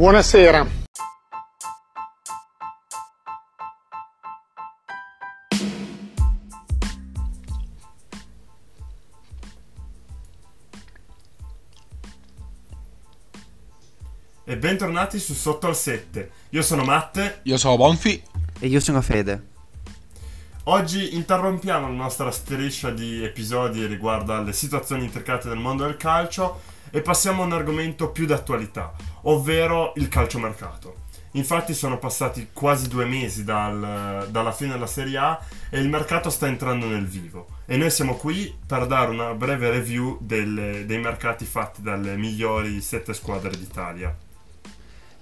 Buonasera. E bentornati su Sotto al 7. Io sono Matte. Io sono Bonfi. E io sono Fede. Oggi interrompiamo la nostra striscia di episodi riguardo alle situazioni intricate del mondo del calcio e passiamo a un argomento più d'attualità, ovvero il calciomercato. Infatti sono passati quasi due mesi dal- dalla fine della Serie A e il mercato sta entrando nel vivo. E noi siamo qui per dare una breve review delle- dei mercati fatti dalle migliori sette squadre d'Italia.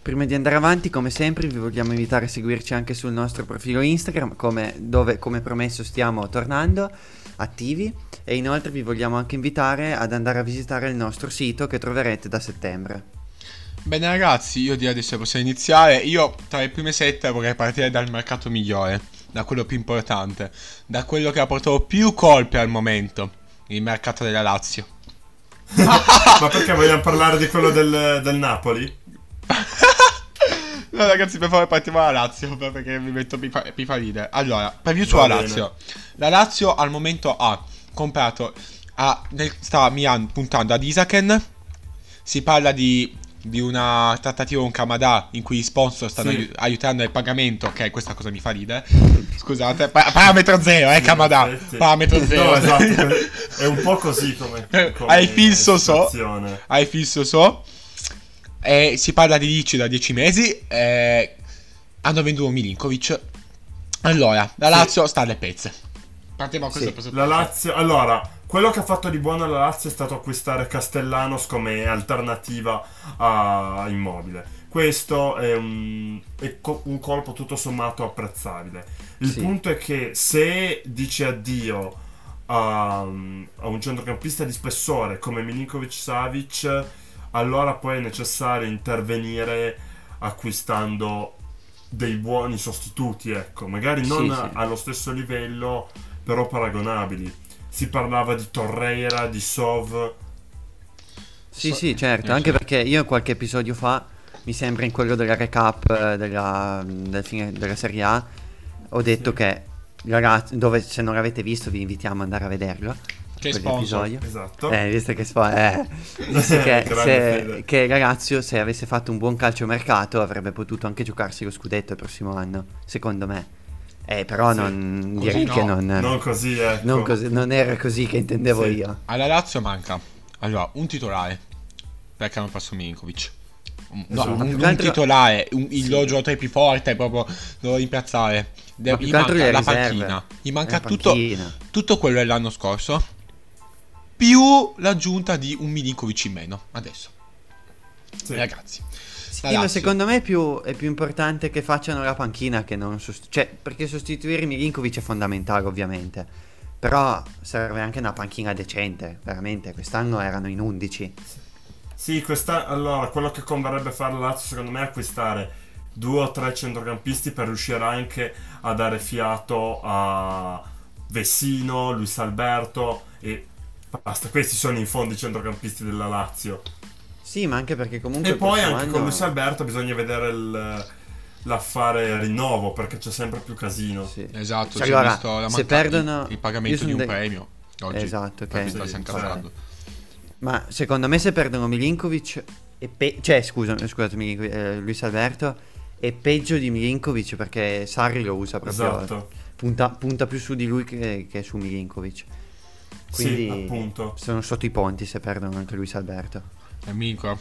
Prima di andare avanti, come sempre, vi vogliamo invitare a seguirci anche sul nostro profilo Instagram, come- dove come promesso stiamo tornando attivi. E inoltre vi vogliamo anche invitare ad andare a visitare il nostro sito che troverete da settembre. Bene ragazzi, io direi adesso possiamo iniziare. Io tra le prime sette vorrei partire dal mercato migliore, da quello più importante, da quello che ha portato più colpi al momento, il mercato della Lazio. Ma perché vogliamo parlare di quello del, del Napoli? No ragazzi, per favore partiamo dalla Lazio, perché mi metto mi fa, mi fa ridere. Allora, preview sulla. Lazio. La Lazio al momento ha comprato, nel, sta Milan puntando ad Isaken, si parla di, di una trattativa con Kamada in cui gli sponsor stanno Sì. aiu- aiutando nel pagamento, ok, questa cosa mi fa ridere. Scusate, pa- parametro zero, eh, Kamada, Sì, sì. parametro zero. No, esatto, è un po' così come, come Hai fisso so. Hai fisso so. E si parla di Ricci da 10 mesi. eh, hanno venduto Milinkovic. Allora, la. Lazio sta alle pezze. Partiamo questo Sì. presupposto. La Lazio, allora, quello che ha fatto di buono la Lazio è stato acquistare Castellanos come alternativa a Immobile. Questo è un, è co- un colpo tutto sommato apprezzabile. Il Sì. punto è che se dici addio a, a un centrocampista di spessore come Milinkovic Savic, allora poi è necessario intervenire acquistando dei buoni sostituti, ecco, magari non Sì, sì. allo stesso livello, però paragonabili. Si parlava di Torreira, di Sov. Sì, So- sì, certo, eh, anche sì. perché io qualche episodio fa, mi sembra in quello della recap eh, della, del fine della Serie A, ho detto Sì. che Lazio- dove se non l'avete visto vi invitiamo ad andare a vederlo. Che sponsor. Esatto. Eh, visto che, spo- eh, visto che, se- che la Lazio, se avesse fatto un buon calciomercato, avrebbe potuto anche giocarsi lo scudetto il prossimo anno, secondo me. Eh, però Sì. non Così direi no. che non, Non così, ecco. non così- non era così che intendevo Sì. io. Alla Lazio manca. Allora, un titolare. Perché hanno perso Milinkovic. Un- No, Esatto. un, un titolare, un- il Sì. loro giocatore più forte, proprio lo rimpiazzare. De- gli manca la riserve. panchina. Gli manca tutto, panchina. tutto quello dell'anno scorso. Più l'aggiunta di un Milinkovic in meno. Adesso. Sì. Ragazzi. Lazio. secondo me è più, è più importante che facciano la panchina che non sost- cioè, perché sostituire Milinkovic è fondamentale ovviamente. Però serve anche una panchina decente, veramente. Quest'anno erano in 11. Sì, questa, allora, quello che converrebbe fare la Lazio secondo me è acquistare due o tre centrocampisti per riuscire anche a dare fiato a Vessino, Luis Alberto e basta. Questi sono in fondo i centrocampisti della Lazio. Sì, ma anche perché comunque E poi anche anno- con Luis Alberto bisogna vedere il- l'affare rinnovo perché c'è sempre più casino. Sì. Esatto, Cioè, allora, visto la se perdono il, il pagamento di un de- premio. Oggi. Esatto, ok. Sì, sì. Ma secondo me se perdono Milinkovic e pe- cioè scusa, scusatemi, eh, Luis Alberto è peggio di Milinkovic perché Sarri lo usa proprio Esatto. punta, punta più su di lui che, che su Milinkovic. Quindi Sì, appunto. sono sotto i ponti se perdono anche Luis Alberto. Minco,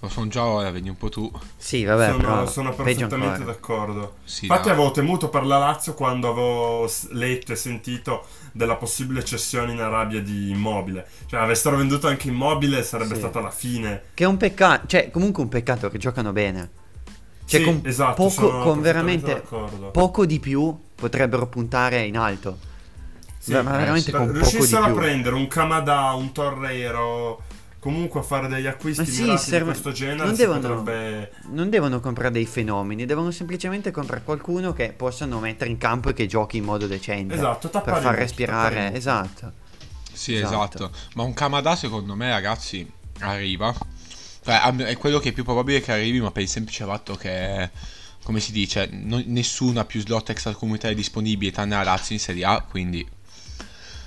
lo sono già ora, vedi un po' tu. Sì, vabbè, sono, però sono perfettamente d'accordo. Sì, Infatti no. avevo temuto per la Lazio quando avevo letto e sentito della possibile cessione in Arabia di Immobile. Cioè, avessero venduto anche Immobile sarebbe Sì. stata la fine. Che è un peccato, cioè comunque un peccato che giocano bene. Cioè Sì, con esatto, poco, con veramente d'accordo. poco di più potrebbero puntare in alto. Sì, ma veramente eh, con poco di riuscissero a più. prendere un Kamada, un Torreiro, comunque a fare degli acquisti Ma sì, mirati serve- di questo genere, non devono- potrebbe... Non devono comprare dei fenomeni, devono semplicemente comprare qualcuno che possano mettere in campo e che giochi in modo decente. Esatto, per tappare far respirare, esatto. Sì, Esatto. esatto. Ma un Kamada secondo me, ragazzi, arriva. Cioè, è quello che è più probabile che arrivi, ma per il semplice fatto che, come si dice, non, nessuno ha più slot extracomunitari disponibili tranne la Lazio in Serie A, quindi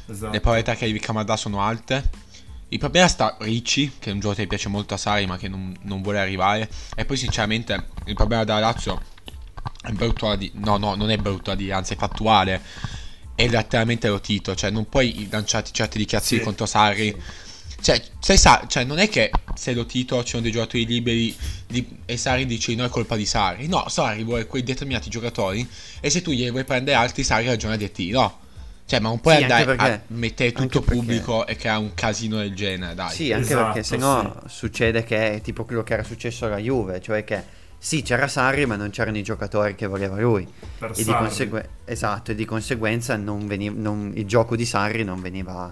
Esatto. le probabilità che arrivi Kamada sono alte. Il problema sta Ricci, che è un giocatore che piace molto a Sari, ma che non, non vuole arrivare. E poi, sinceramente, il problema della Lazio è brutto da dire. No, no, non è brutto da dire, anzi è fattuale. È letteralmente rotito, cioè non puoi lanciarti certe dichiarazioni Sì, contro Sarri. Cioè, sa- cioè, non è che se lo Tito ci sono dei giocatori liberi di- e Sarri dice no è colpa di Sarri. No, Sarri vuole quei determinati giocatori e se tu glieli vuoi prendere altri, Sarri ragiona di te. No. Cioè, ma non puoi Sì, anche andare perché- a mettere tutto anche perché- pubblico e creare un casino del genere, dai. Sì, anche Esatto, perché sennò succede che è tipo quello che era successo alla Juve, cioè che sì, c'era Sarri, ma non c'erano i giocatori che voleva lui. Per E di, consegue- esatto, e di conseguenza non veni- non- il gioco di Sarri non veniva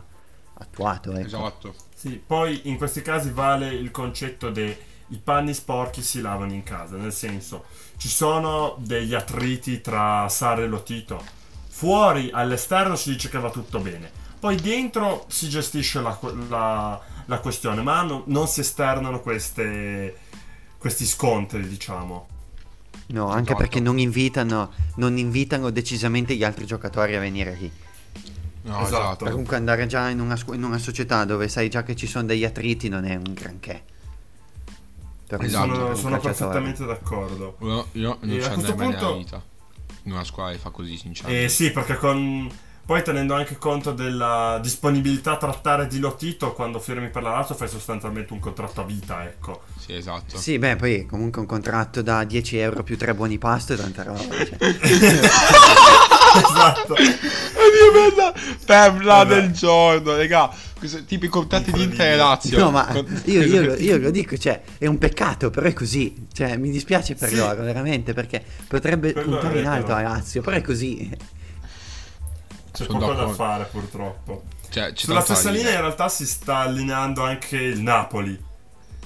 attuato. Ecco. Esatto. Sì, poi in questi casi vale il concetto de i panni sporchi si lavano in casa, nel senso ci sono degli attriti tra Sarri e Lotito. Fuori, all'esterno si dice che va tutto bene. Poi dentro si gestisce la, la- la questione, ma no- non si esternano queste, questi scontri, diciamo. No, anche Esatto. perché non invitano, non invitano decisamente gli altri giocatori a venire lì. No, Esatto. esatto. Comunque andare già in una, scu- in una società dove sai già che ci sono degli attriti non è un granché. Per Esatto. Sono, sono perfettamente d'accordo. Io, io non E ci a andrei questo mai nella punto- vita. In una squadra che fa così, sinceramente. Eh sì, perché con... Poi tenendo anche conto della disponibilità a trattare di Lotito, quando firmi per la Lazio fai sostanzialmente un contratto a vita, ecco. Sì, esatto. Sì, beh, poi comunque un contratto da 10 euro più 3 buoni pasto e tanta roba. cioè. esatto. Oddio, bella perla Vabbè. del giorno, raga. Tipo i contatti di Inter e Lazio. No, ma io, io lo- io lo dico, cioè, è un peccato, però è così. Cioè, mi dispiace per Sì. loro, veramente, perché potrebbe Quello puntare in alto vero. a Lazio, però è così. C'è Sono poco da fare purtroppo. Cioè, c'è Sulla stessa linea in realtà si sta allineando anche il Napoli.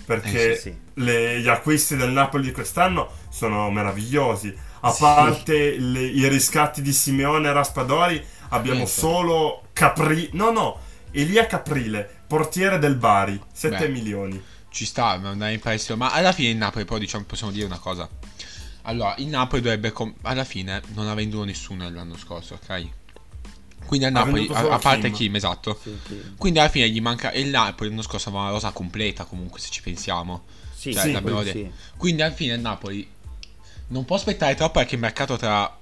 Perché Eh, sì, sì. le- gli acquisti del Napoli di quest'anno sono meravigliosi. A Sì. parte le- i riscatti di Simeone e Raspadori, abbiamo Niente. solo Capri... No, no, Elia Caprile, portiere del Bari, 7 Beh. milioni. Ci sta, ma non è in prestito. Ma alla fine il Napoli, poi diciamo, possiamo dire una cosa. Allora, il Napoli dovrebbe. com- alla fine non ha venduto nessuno l'anno scorso, ok? Quindi al Napoli, a, a parte Kim. Kim, esatto. Sì, sì. Quindi alla fine gli manca. E il Napoli l'anno scorso aveva una rosa completa, comunque, se ci pensiamo. Sì, Cioè, sì, sì. Quindi alla fine il Napoli non può aspettare troppo perché il mercato tra.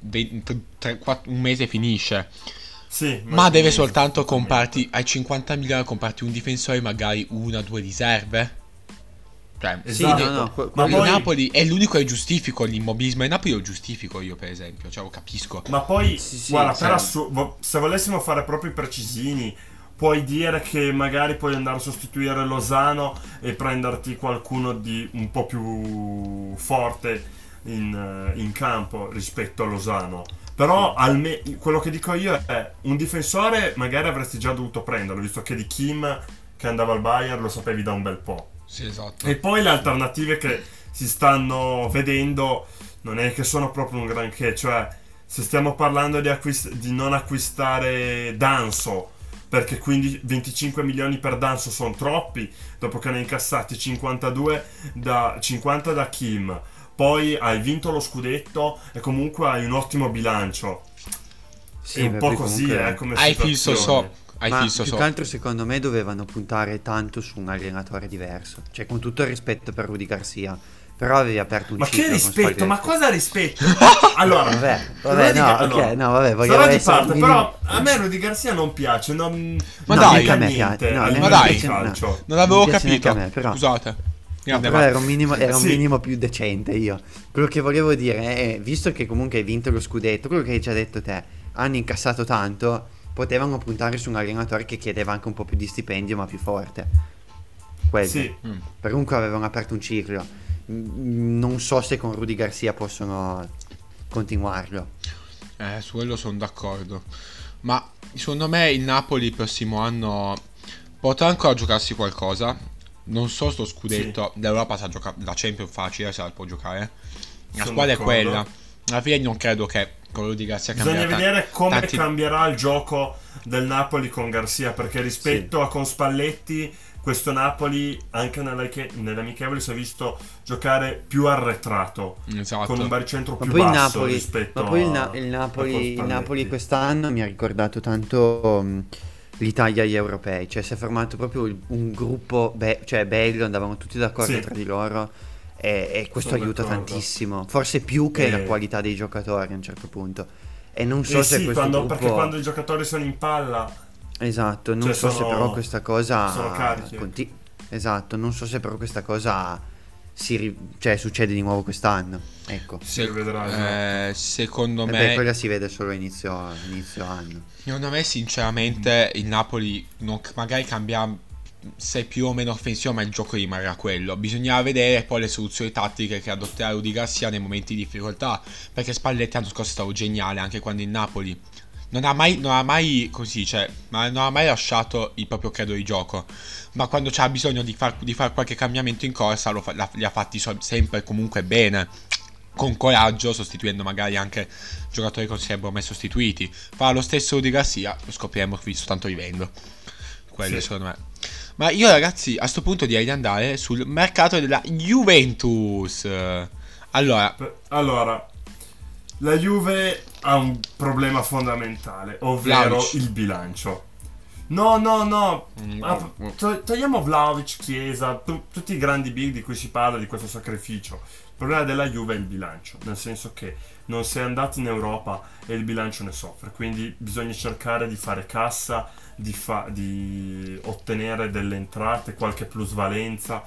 ve- tre- quattro- un mese finisce. Sì, Ma deve sì, soltanto comprarti ai 50 milioni comprarti un difensore, magari una, due riserve. Cioè, Sì, Esatto. no, no, que- Ma poi- Napoli è l'unico che giustifico l'immobilismo. Il Napoli lo giustifico io, per esempio. Cioè, lo capisco. Ma poi, Sì, sì, guarda, sì. per assu- se volessimo fare proprio i precisini, puoi dire che magari puoi andare a sostituire Lozano e prenderti qualcuno di un po' più forte in, eh, in campo rispetto a Lozano. Però alme- quello che dico io è un difensore magari avresti già dovuto prenderlo, visto che di Kim che andava al Bayern lo sapevi da un bel po'. Sì, esatto. E poi le alternative che si stanno vedendo non è che sono proprio un granché, cioè se stiamo parlando di, acquist- di non acquistare Danso, perché quindi 25 milioni per Danso sono troppi, dopo che ne hai incassati 52 da, 50 da Kim, poi hai vinto lo scudetto e comunque hai un ottimo bilancio. Sì, è un po' così, comunque- eh, come Hai fisso so. Hai Ma fisso più so. che altro secondo me dovevano puntare tanto su un allenatore diverso. Cioè, con tutto il rispetto per Rudy Garcia. Però avevi aperto un Ma che rispetto? Ma cosa rispetto? allora, Vabbè, vabbè, no, Gar- ok, no, vabbè, voglio Sarò di parte, un però a me Rudy Garcia non piace. Non, Ma non dai. dica a me niente piace, no, a neanche livello a me di piace, no. calcio. Non avevo capito. me, però. Scusate. No, però era un minimo, era un Sì. minimo più decente io. Quello che volevo dire è, visto che comunque hai vinto lo scudetto, quello che hai già detto te, hanno incassato tanto, potevano puntare su un allenatore che chiedeva anche un po' più di stipendio ma più forte. Quello. Sì, Mm. Per comunque avevano aperto un ciclo. Mm, Non so se con Rudy Garcia possono continuarlo. Eh, su quello sono d'accordo. Ma secondo me il Napoli il prossimo anno potrà ancora giocarsi qualcosa. Non so sto scudetto. L'Europa sa giocare. La Champions facile se la può giocare. La Sono squadra è d'accordo. quella. Alla fine non credo che quello di Garcia bisogna cambierà ta- vedere come tanti- cambierà il gioco del Napoli con Garcia. Perché rispetto a con Spalletti questo Napoli anche nelle, nell'amichevole si è visto giocare più arretrato Esatto. con un baricentro Ma più poi basso Napoli, rispetto ma poi il, Na- il Napoli, il. Napoli quest'anno mi ha ricordato tanto mm, l'Italia agli europei, cioè si è formato proprio un gruppo be- cioè bello, andavano tutti d'accordo Sì. tra di loro e, e questo Sono aiuta d'accordo. tantissimo, forse più che E- la qualità dei giocatori a un certo punto. E non so Eh se sì, questo quando- gruppo... perché quando i giocatori sono in palla Esatto, non Cioè, so se sono- però questa cosa... sono carichi. conti- Esatto, non so se però questa cosa si ri- cioè, succede di nuovo quest'anno. Ecco. si vedrà eh, secondo E me beh, quella si vede solo inizio, inizio anno. Secondo me, sinceramente, il Napoli non- magari cambia se è più o meno offensivo, ma il gioco rimarrà quello. Bisogna vedere poi le soluzioni tattiche che adotterà Rudy Garcia nei momenti di difficoltà. Perché Spalletti l'anno scorso è stato geniale anche quando il Napoli non ha mai, non ha mai così, cioè, ma non ha mai lasciato il proprio credo di gioco. Ma quando c'ha bisogno di fare di far qualche cambiamento in corsa, lo fa- la- li ha fatti sempre comunque bene con coraggio, sostituendo magari anche giocatori che non sarebbero mai sostituiti. Fa lo stesso di Garcia, lo scopriremo qui soltanto vivendo. Quello Sì. secondo me. Ma io ragazzi, a sto punto direi di andare sul mercato della Juventus. Allora, Allora, la Juve ha un problema fondamentale, ovvero Vlahovic. il bilancio. No, no, no. Mm, Ah, mm. to- togliamo Vlaovic, Chiesa, tu- tutti i grandi big di cui si parla di questo sacrificio. Il problema della Juve è il bilancio, nel senso che non sei andato in Europa e il bilancio ne soffre, quindi bisogna cercare di fare cassa, di, fa- di ottenere delle entrate, qualche plusvalenza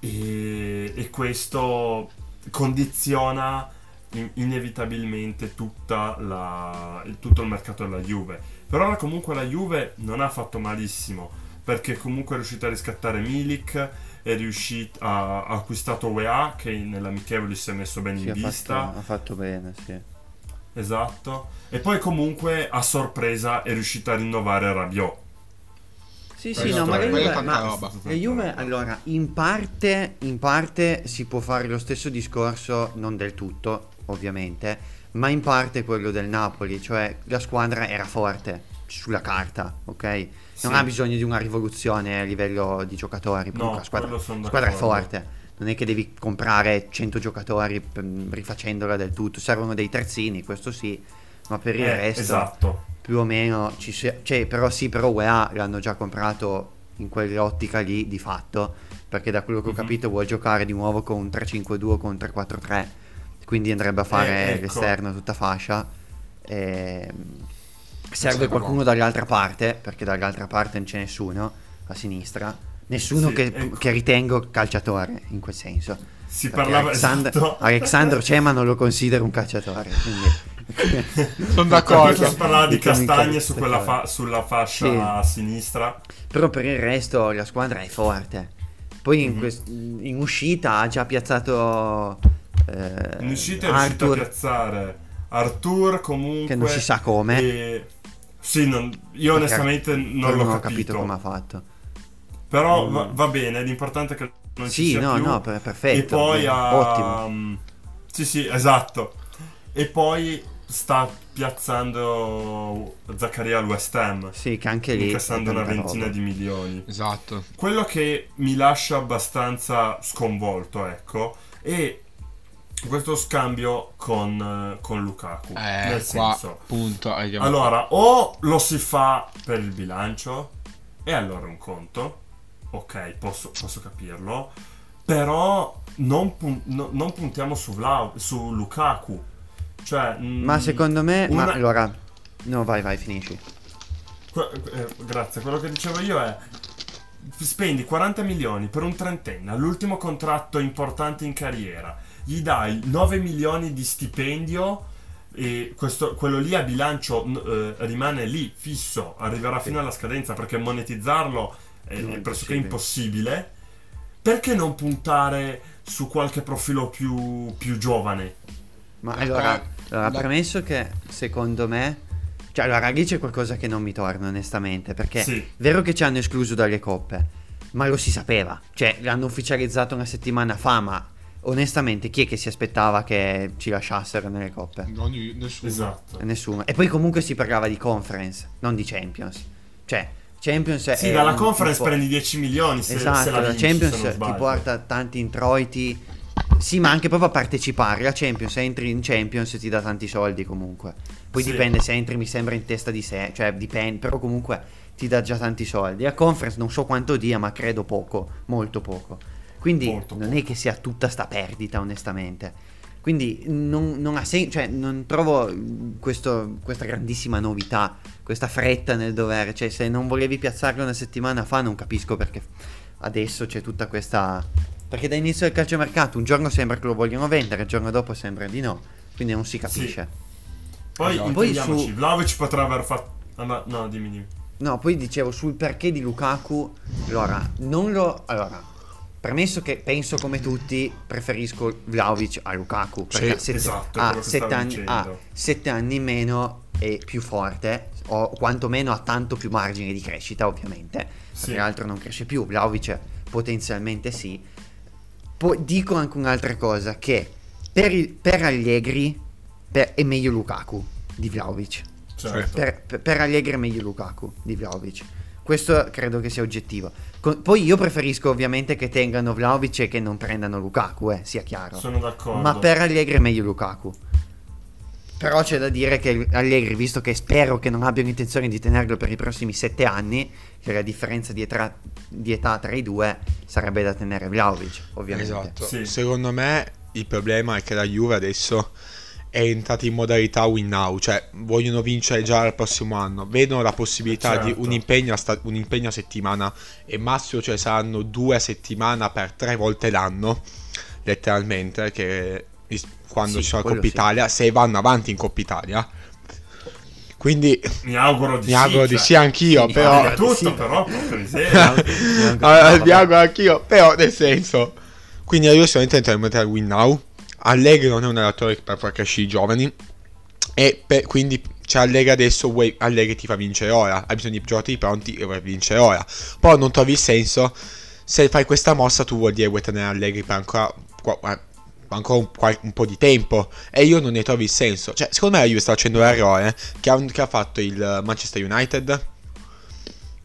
e, e questo condiziona in- inevitabilmente tutta la- il- tutto il mercato della Juve. Per ora comunque la Juve non ha fatto malissimo perché comunque è riuscita a riscattare Milik, è riuscita ha, ha acquistato UEA che nell'amichevole si è messo bene Sì, in ha, vista. fatto, ha fatto bene, sì. Esatto. E poi comunque a sorpresa è riuscita a rinnovare Rabiot. Sì, sì, no, ma Juve, ma Juve, allora, in parte, in parte si può fare lo stesso discorso, non del tutto, ovviamente, ma in parte quello del Napoli, cioè la squadra era forte sulla carta, ok? Non Sì. ha bisogno di una rivoluzione a livello di giocatori, No, la squadra, squadra è forte. Non è che devi comprare 100 giocatori per- rifacendola del tutto, servono dei terzini, questo sì, ma per il Eh, resto esatto. più o meno ci si- cioè però sì però UEA l'hanno già comprato in quell'ottica lì di fatto perché da quello che ho Mhm. capito vuole giocare di nuovo con un 3-5-2 o con un 3-4-3 quindi andrebbe a fare Eh, ecco. l'esterno tutta fascia Ehm, serve Sarebbe qualcuno buono. dall'altra parte perché dall'altra parte non c'è nessuno a sinistra nessuno Sì, che, ecco. che ritengo calciatore in quel senso Si Perché parlava Alexander, esatto. Alexander Cema non lo considero un calciatore quindi sono d'accordo. si parlava di castagne su fa- sulla fascia a sinistra. Però per il resto la squadra è forte. Poi in, Mhm. quest- in uscita ha già piazzato eh, In uscita è riuscito a Arthur, piazzare Artur comunque. che non si sa come. e- Sì, non- io perché onestamente non non l'ho ho capito. capito come ha fatto. Però Mm. va, va bene, l'importante è che non ci Sì, sia no, più. no, per- perfetto. E poi bene, ha... Ottimo. Sì, sì, esatto. E poi sta piazzando Zaccaria al West Ham. Sì, che anche lì. Incassando una ventina roba. di milioni. Esatto. Quello che mi lascia abbastanza sconvolto, ecco, è questo scambio con, con Lukaku. Eh, nel qua, senso, punto. allora, o lo si fa per il bilancio, e allora è un conto, ok, posso, posso capirlo, però non, pun- no- non puntiamo su, Vlau- su Lukaku. Cioè, mm, Ma secondo me. Ma una- allora. No, vai, vai, finisci. Que- eh, grazie, quello che dicevo io è spendi 40 milioni per un trentenne all'ultimo contratto importante in carriera, gli dai 9 milioni di stipendio e questo- quello lì a bilancio eh, rimane lì fisso, arriverà fino alla scadenza perché monetizzarlo è, è pressoché impossibile. Perché non puntare su qualche profilo più, più giovane? Ma allora, Eh, allora, premesso che secondo me. Cioè, allora, lì c'è qualcosa che non mi torna, onestamente. Perché Sì. è vero che ci hanno escluso dalle coppe, ma lo si sapeva. Cioè, l'hanno ufficializzato una settimana fa, ma onestamente, chi è che si aspettava che ci lasciassero nelle coppe? Non io- nessuno. Esatto. Nessuno. E poi comunque si parlava di conference, non di Champions. Cioè, Champions è Sì, dalla conference un po'- prendi 10 milioni se, esatto, se la la vinci, Champions se ti porta tanti introiti. Sì, ma anche proprio a partecipare. La Champions, se entri in Champions ti dà tanti soldi comunque. Poi Sì. dipende se entri, mi sembra, in testa di sé. Cioè, dipende, però comunque ti dà già tanti soldi. A conference non so quanto dia, ma credo poco, molto poco. Quindi Molto non poco. è che sia tutta sta perdita, onestamente. Quindi non, non ha senso, cioè non trovo mm, questo- questa grandissima novità, questa fretta nel dovere. Cioè, se non volevi piazzarlo una settimana fa, non capisco perché adesso c'è tutta questa. Perché da inizio del calciomercato un giorno sembra che lo vogliono vendere, il giorno dopo sembra di no. Quindi non si capisce. Poi Esatto. Poi intendiamoci, su- Vlaovic potrà aver fatto... ah, no, dimmi, dimmi. No, poi dicevo sul perché di Lukaku. Allora, non lo. Allora, premesso che penso come tutti, preferisco Vlaovic a Lukaku. Perché Sì, ha sette, esatto, ha sette anni, ha sette anni in meno e più forte. O quantomeno ha tanto più margine di crescita, ovviamente. Sì. Perché l'altro non cresce più. Vlaovic potenzialmente sì. Poi dico anche un'altra cosa: che per, il- per Allegri per- è meglio Lukaku di Vlaovic. Certo. Per- per Allegri è meglio Lukaku di Vlaovic. Questo credo che sia oggettivo. Co- poi io preferisco ovviamente che tengano Vlaovic e che non prendano Lukaku, eh, sia chiaro. Sono d'accordo. Ma per Allegri è meglio Lukaku. Però c'è da dire che Allegri, visto che spero che non abbiano intenzione di tenerlo per i prossimi sette anni, che la differenza di età, di età tra i due sarebbe da tenere Vlaovic, ovviamente. Esatto. Sì. Secondo me il problema è che la Juve adesso è entrata in modalità win now, cioè vogliono vincere già il prossimo anno, vedono la possibilità di Certo. un impegno, a sta- un impegno a settimana e massimo cioè saranno due a settimana per tre volte l'anno, letteralmente, che is- quando Sì, ci sono quello Coppa sì. Italia, se vanno avanti in Coppa Italia. Quindi Mi auguro di mi sì. auguro di cioè, sì anch'io, Sì, però... tutto, Sì. però, miseria. Allora, mi auguro anch'io, però nel senso. Quindi io sicuramente entrare in modalità win now. Allegri non è un allenatore per far crescere i giovani. E per- quindi c'è Allegri adesso, vuoi, Allegri ti fa vincere ora. Hai bisogno di giocatori pronti e vuoi vincere ora. Poi non trovi il senso. Se fai questa mossa, tu vuol dire vuoi tenere Allegri per ancora, eh, ancora un, un po' di tempo. E io non ne trovo il senso. Cioè, secondo me la Juve sta facendo l'errore che ha, che ha fatto il Manchester United.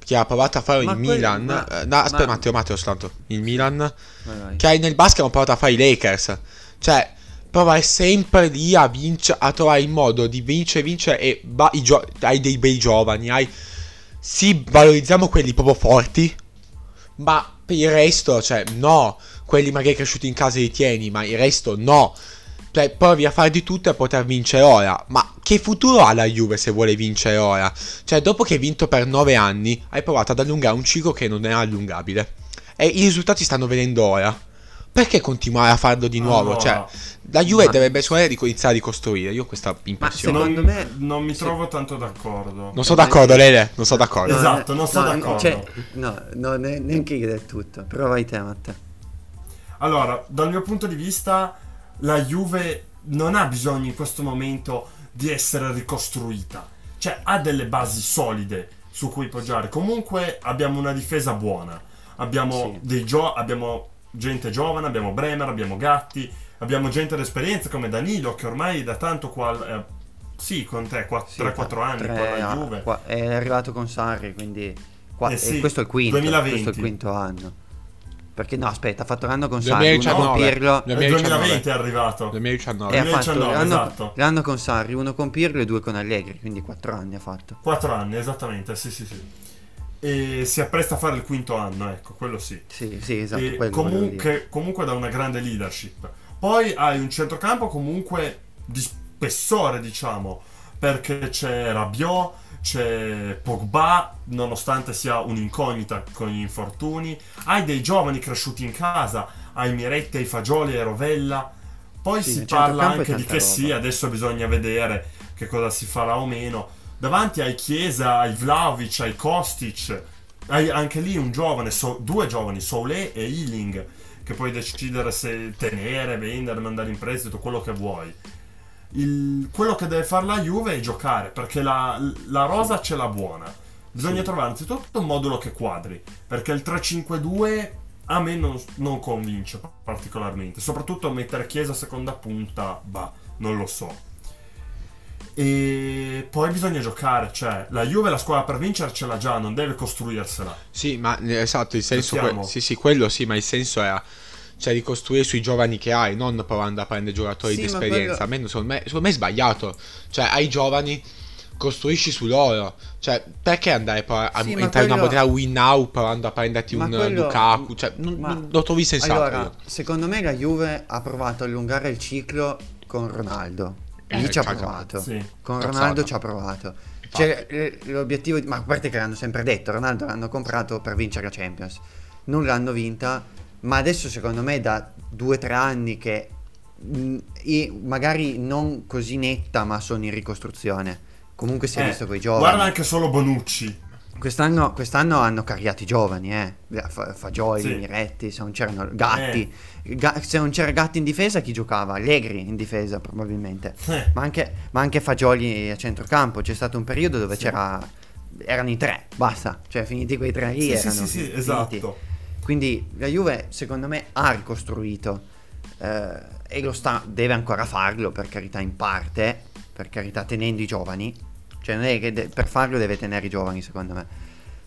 Che ha provato a fare Ma il quello- Milan. ma- eh, no, aspetta, ma- Matteo, Matteo, soltanto. Il Milan. Vai, vai. Che nel basket hanno provato a fare i Lakers. Cioè, provare sempre lì a vincere, a trovare il modo di vincere, vincere e ba- gio- hai dei bei giovani, hai... Sì, valorizziamo quelli proprio forti, ma per il resto, cioè, no. Quelli magari cresciuti in casa li tieni, ma il resto no. Cioè, provi a fare di tutto e poter vincere ora. Ma che futuro ha la Juve se vuole vincere ora? Cioè, dopo che hai vinto per 9 anni, hai provato ad allungare un ciclo che non è allungabile. E i risultati stanno venendo ora. Perché continuare a farlo di nuovo? Allora, cioè, la Juve ma- dovrebbe sicuramente rico- iniziare a ricostruire. Io ho questa impressione. non, secondo me- non mi se- trovo tanto d'accordo. Non sono d'accordo, Lele. Non sono d'accordo. No. Esatto, non sono no, d'accordo. cioè, no, no, ne- neanche io del tutto. Però vai te, Matte. Allora, dal mio punto di vista, la Juve non ha bisogno in questo momento di essere ricostruita. Cioè, ha delle basi solide su cui poggiare. Comunque abbiamo una difesa buona. Abbiamo Sì. dei gio- abbiamo gente giovane, abbiamo Bremer, abbiamo Gatti, abbiamo gente d'esperienza come Danilo che ormai da tanto qual eh, sì, con te, Sì, 3-4 anni tre- alla Juve. qua- è arrivato con Sarri, quindi qua- Eh e sì, questo è il quinto. 2020. Questo è il quinto anno. Perché no, aspetta, ha fatto l'anno con Sarri, uno 2019. con Pirlo. Nel 2019. 2020 è arrivato. 2019. E ha fatto 2019, l'anno, esatto. l'anno con Sarri, uno con Pirlo e due con Allegri, quindi quattro anni ha fatto. 4 anni, esattamente, sì, sì, sì. E si appresta a fare il quinto anno, ecco, quello sì. Sì, sì, esatto. E comunque, comunque da una grande leadership. Poi hai un centrocampo comunque di spessore, diciamo, perché c'è Rabiot, c'è Pogba, nonostante sia un'incognita con gli infortuni. Hai dei giovani cresciuti in casa, hai Miretti, hai Fagioli, hai Rovella. Poi Sì, si parla anche di che roba. sì, adesso bisogna vedere che cosa si farà o meno. Davanti hai Chiesa, hai Vlaovic, hai Kostic, hai anche lì un giovane, so- due giovani, Soule e Ealing, che puoi decidere se tenere, vendere, mandare in prestito, quello che vuoi. Il- quello che deve fare la Juve è giocare, perché la, la rosa ce l'ha buona. Bisogna Sì. trovare anzitutto un modulo che quadri, perché il 3-5-2 a me non, non convince particolarmente. Soprattutto mettere Chiesa a seconda punta, bah, non lo so. E poi bisogna giocare, cioè la Juve la squadra per vincere ce l'ha già, non deve costruirsela. Sì, ma eh, esatto, il senso que- sì, sì, quello sì, ma il senso era cioè di costruire sui giovani che hai, non provando a prendere giocatori Sì, di esperienza. quello- A me, secondo, me, secondo me è sbagliato. Cioè, hai giovani, costruisci su loro. Cioè, perché andare poi a Sì, entrare in una quello- modella win now provando a prenderti Ma un quello- Lukaku? Cioè, non, ma- non- lo trovi sensato. Allora, io. secondo me la Juve ha provato a allungare il ciclo con Ronaldo. Lì Eh, ci ha cagata. provato. Sì. Con Cazzata. Ronaldo ci ha provato. Cioè, l'obiettivo di... Ma a parte che l'hanno sempre detto, Ronaldo l'hanno comprato per vincere la Champions. Non l'hanno vinta, ma adesso secondo me da due o tre anni che... mh, e magari non così netta, ma sono in ricostruzione. Comunque si è Eh, visto con i giovani. Guarda anche solo Bonucci. Quest'anno, quest'anno hanno carriato i giovani, eh. Fa- Fagioli, Sì. Miretti, se non c'erano Gatti. Ga- se non c'era Gatti in difesa, chi giocava? Allegri in difesa, probabilmente. Eh, Ma anche, ma anche Fagioli a centrocampo. C'è stato un periodo dove c'era. Erano i tre, basta. Cioè, finiti quei tre lì. sì, sì, erano sì, sì, finiti. esatto. Quindi la Juve, secondo me, ha ricostruito. eh, e lo sta, deve ancora farlo, per carità, in parte. Per carità, tenendo i giovani. Cioè, non è che de- per farlo deve tenere i giovani, secondo me.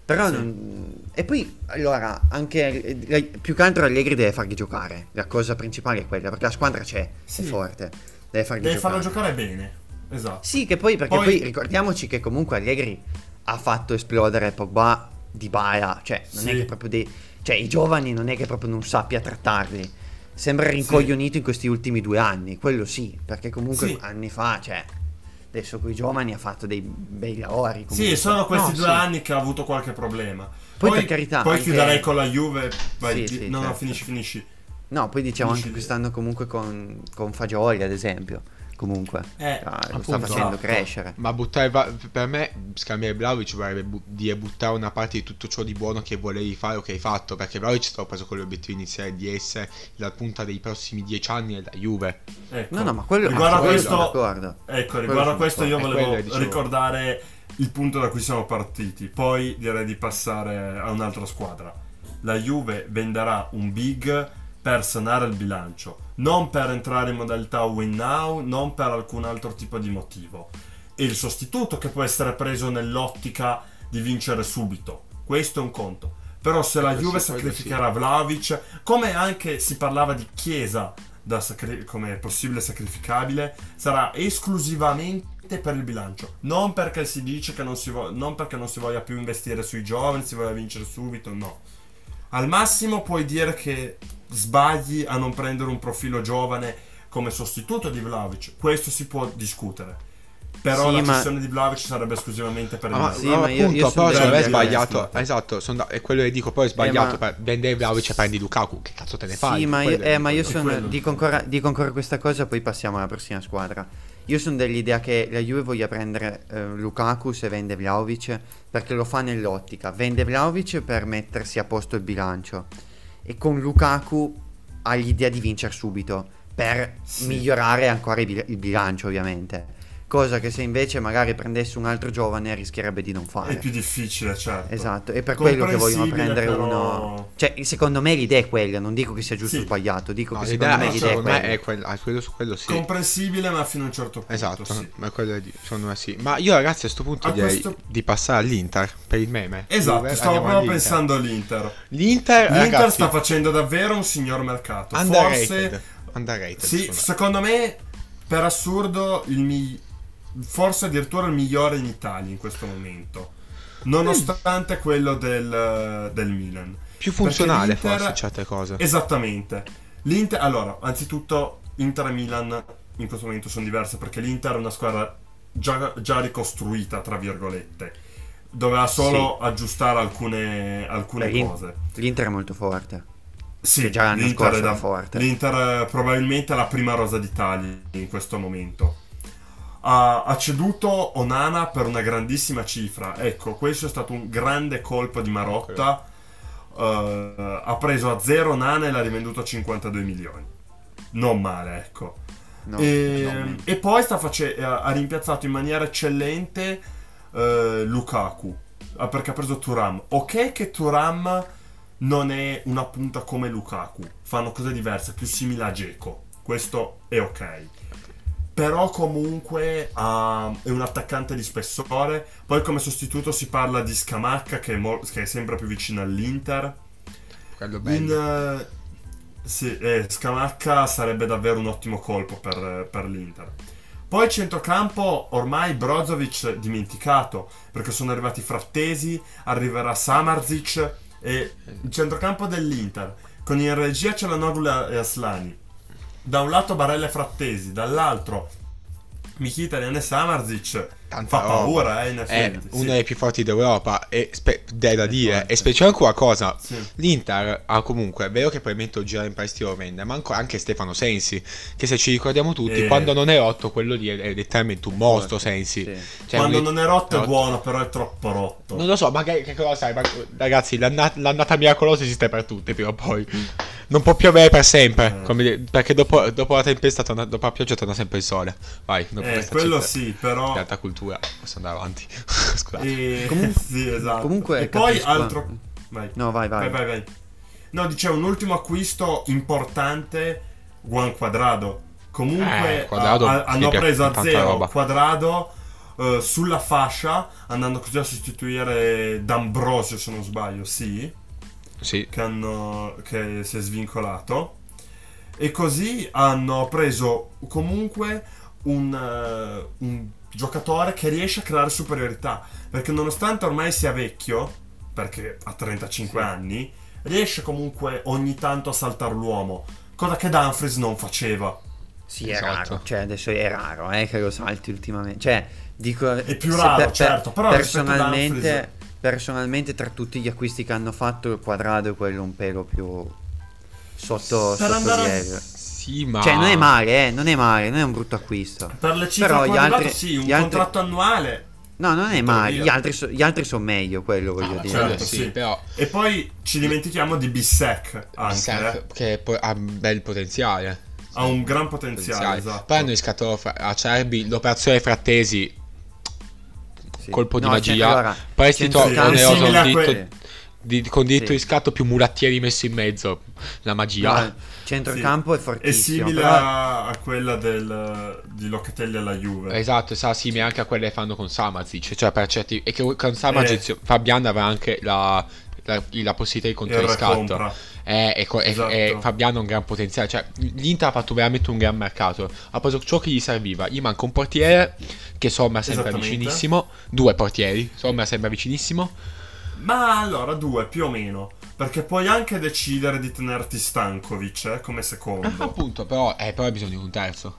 Però Sì. non- E poi, allora, anche eh, la- più che altro Allegri deve farli giocare. La cosa principale è quella, perché la squadra c'è, Sì. è forte. Deve farli Deve giocare. farlo giocare bene. Esatto. Sì, che poi, perché Poi- poi... ricordiamoci che comunque Allegri ha fatto esplodere Pogba di Baia, cioè non è Sì. che proprio dei... Cioè i giovani non è che proprio non sappia trattarli. Sembra rincoglionito in questi ultimi due anni, quello sì, perché comunque anni fa, cioè adesso con i giovani ha fatto dei bei lavori. Sì, sono questi No, due sì. anni che ha avuto qualche problema. Poi, per carità, Poi anche- chiuderei con la Juve. Vai, Sì, di- sì, no, no, certo. finisci, finisci. No, poi diciamo Finisci anche quest'anno comunque con, con Fagioli, ad esempio. Comunque, Eh, Ah, lo appunto. sta facendo Esatto. crescere. Ma buttare va- per me scambiare Vlaovic vorrebbe bu- dire buttare una parte di tutto ciò di buono che volevi fare o che hai fatto. Perché Vlaovic è stato preso con l'obiettivo iniziale di essere la punta dei prossimi dieci anni della Juve. Ecco. No, no, ma quello Riguardo a quello questo, ecco, Quello riguardo a questo io quello volevo dicevo. ricordare il punto da cui siamo partiti. Poi direi di passare a un'altra squadra. La Juve venderà un big per sanare il bilancio, non per entrare in modalità win now, non per alcun altro tipo di motivo. E il sostituto che può essere preso nell'ottica di vincere subito. Questo è un conto. Però se la Quello Juve sacrificherà Vlaovic, come anche si parlava di Chiesa da sacri- come possibile sacrificabile, sarà esclusivamente per il bilancio. Non perché si dice che non si, vo- non perché non si voglia più investire sui giovani, si voglia vincere subito, no. Al massimo puoi dire che sbagli a non prendere un profilo giovane come sostituto di Vlaovic. Questo si può discutere. Però Sì, la ma- di Vlaovic sarebbe esclusivamente per il Ah, ma, bilancio. Sì, ma io- appunto, io sono però secondo me è sbagliato. Esatto, sono da- è quello che dico. Poi è sbagliato. ma- per vendere Vlaovic e prendi Lukaku. Che cazzo te ne fai? Sì, ma io, eh, ma io sono, dico, ancora, dico ancora questa cosa, poi passiamo alla prossima squadra. Io sono dell'idea che la Juve voglia prendere eh, Lukaku se vende Vlaovic, perché lo fa nell'ottica. Vende Vlaovic per mettersi a posto il bilancio. E con Lukaku ha l'idea di vincere subito, per Sì. migliorare ancora il, bil- il bilancio, ovviamente. Cosa che se invece magari prendesse un altro giovane rischierebbe di non fare. È più difficile, certo. Esatto, è per quello che vogliono prendere però- uno. Cioè, secondo me l'idea è quella, non dico che sia giusto o Sì. sbagliato, dico No, che l'idea secondo me l'idea è secondo quella. è quella. ah, quello su quello sì. Comprensibile, ma fino a un certo punto. Esatto, sì. ma quello di- secondo me sì. Ma io ragazzi a questo punto A direi questo- di passare all'Inter per il meme. Esatto, Dove stavo proprio all'Inter. pensando all'Inter. L'Inter, L'Inter ragazzi, sta facendo davvero un signor mercato. underrated. Forse, Underrated. sì, secondo me. secondo me, per assurdo, il mi- forse addirittura il migliore in Italia in questo momento. Nonostante quello del, del Milan. Più funzionale forse certe cose. Esattamente. L'Inter, allora, anzitutto, Inter e Milan in questo momento sono diverse perché l'Inter è una squadra già, già ricostruita, tra virgolette. Doveva solo aggiustare alcune, alcune Beh, cose. L'Inter è molto forte. Sì, già l'anno l'Inter scorso è era forte. L'Inter è probabilmente la prima rosa d'Italia in questo momento. Ha, ha ceduto Onana per una grandissima cifra. Ecco, questo è stato un grande colpo di Marotta. Eh, ha preso a zero Onana e l'ha rivenduto a 52 milioni. Non male, ecco. No, e, no, e poi sta face- ha ha rimpiazzato in maniera eccellente eh, Lukaku ah, perché ha preso Turam. Ok che Turam non è una punta come Lukaku, fanno cose diverse, più simile a Geco. Questo è ok. Però comunque ha- è un attaccante di spessore. Poi come sostituto si parla di Scamacca che è, mo- che è sempre più vicino all'Inter. Quello In, bello. eh, sì, eh, Scamacca sarebbe davvero un ottimo colpo per, per l'Inter. Poi centrocampo ormai Brozovic dimenticato perché sono arrivati Frattesi, arriverà Samarzic e il centrocampo dell'Inter con in regia c'è la Nogula e Aslani. Da un lato Barella e Frattesi, dall'altro Mkhitaryan e Samarzic. Tanta Fa roba. paura, eh, in È effetti. uno sì. dei più forti d'Europa e spe- è da È dire. forte. E specialmente una cosa. Sì. L'Inter ha comunque, è vero che probabilmente gira in prestito lo vende, ma anche- anche Stefano Sensi, che se ci ricordiamo tutti, Eh. quando non è rotto, quello lì è, è letteralmente un mostro Sensi. sì. Cioè, Quando un- non è rotto è buono, però è troppo rotto. Non lo so, ma che, che cosa sai? ma- ragazzi, l'anna- l'annata miracolosa esiste per tutti, prima o poi. Non può piovere per sempre. Eh. come perché dopo, dopo la tempesta, torna- dopo la pioggia, torna sempre il sole. Vai, dopo Eh, quello città sì, però... di alta cultura, posso andare avanti. Scusate. E... Comunque- sì, esatto. comunque e poi capisco- altro... Vai. No, vai, vai. vai, vai, vai. No, dicevo, un ultimo acquisto importante, Juan Quadrado. Comunque Eh, Cuadrado, ha- sì, hanno preso a zero roba. Quadrado eh, sulla fascia, andando così a sostituire D'Ambrosio, se non sbaglio, sì, Sì, che, hanno, che si è svincolato. E così hanno preso comunque un, eh, un giocatore che riesce a creare superiorità. Perché nonostante ormai sia vecchio, perché ha 35 Sì. anni, riesce comunque ogni tanto a saltare l'uomo. Cosa che Dumfries non faceva. Sì, è Esatto. raro. Cioè, adesso è raro, eh, che lo salti ultimamente. Cioè, dico... È più raro, certo, però rispetto a personalmente, personalmente, tra tutti gli acquisti che hanno fatto, il quadrado è quello un pelo più sotto, Per sotto andare- livello. sì, ma. Cioè, non è male, eh, non è male, non è un brutto acquisto. Per le cifre Però gli altri- sì, un gli altri- contratto annuale. No, non è male. Gli altri, so- gli altri sono meglio, quello voglio Ah, dire. certo, sì, sì. però. E poi ci dimentichiamo di Bissek anche. Seth, eh. che poi ha un bel potenziale. Ha un gran potenziale, esatto. Poi hanno riscattato fra- Acerbi l'operazione Frattesi, Sì. colpo di No, magia. cioè, allora, prestito centrocampo- oneroso que- di- con diritto Sì. di scatto più mulattieri messo in mezzo. La magia. No, centrocampo è È fortissimo. simile però- a, quella del, di Locatelli alla Juve. Esatto, sa simile anche a quelle che fanno con Samazic. Cioè, per certi. E che con Samazic Eh. Fabian aveva anche la, la, la possibilità di E Eh, co- e- Esatto. e Fabiano ha un gran potenziale. Cioè, l'Inter ha fatto veramente un gran mercato. Ha preso ciò che gli serviva. Gli manca un portiere. Che Sommer sembra vicinissimo. Due portieri. Sommer sembra vicinissimo. Ma allora due più o meno. Perché puoi anche decidere di tenerti Stankovic eh, come secondo. Appunto, però, eh, però hai bisogno di un terzo.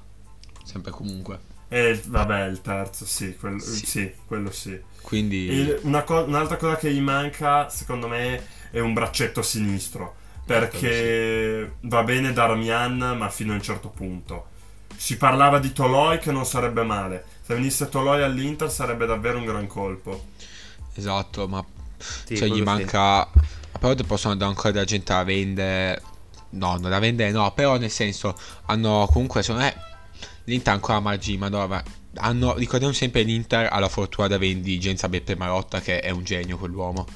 Sempre comunque. E vabbè, il terzo, sì, quello Sì. sì, quello sì. Quindi. E una co- un'altra cosa che gli manca, secondo me, è un braccetto sinistro. Perché va bene Darmian, ma fino a un certo punto. Si parlava di Toloi che non sarebbe male. Se venisse Toloi all'Inter sarebbe davvero un gran colpo. Esatto, ma. Sì, cioè, gli quello sì. manca. Però possono andare ancora della gente a vendere. No, non da vendere, no. Però nel senso, hanno comunque. Secondo me. L'Inter ha ancora margini, ma no, ma hanno, ricordiamo sempre l'Inter ha la fortuna da vendigenza Beppe Marotta che è un genio quell'uomo.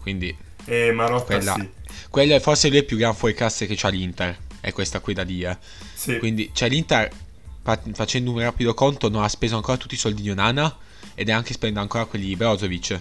Quindi E Marotta quella, sì. Quella è forse lui il più gran fuoriclasse che c'ha l'Inter. È questa qui da dire. Sì. Quindi, cioè l'Inter, fa- facendo un rapido conto, non ha speso ancora tutti i soldi di Onana ed è anche spendendo ancora quelli di Brozovic.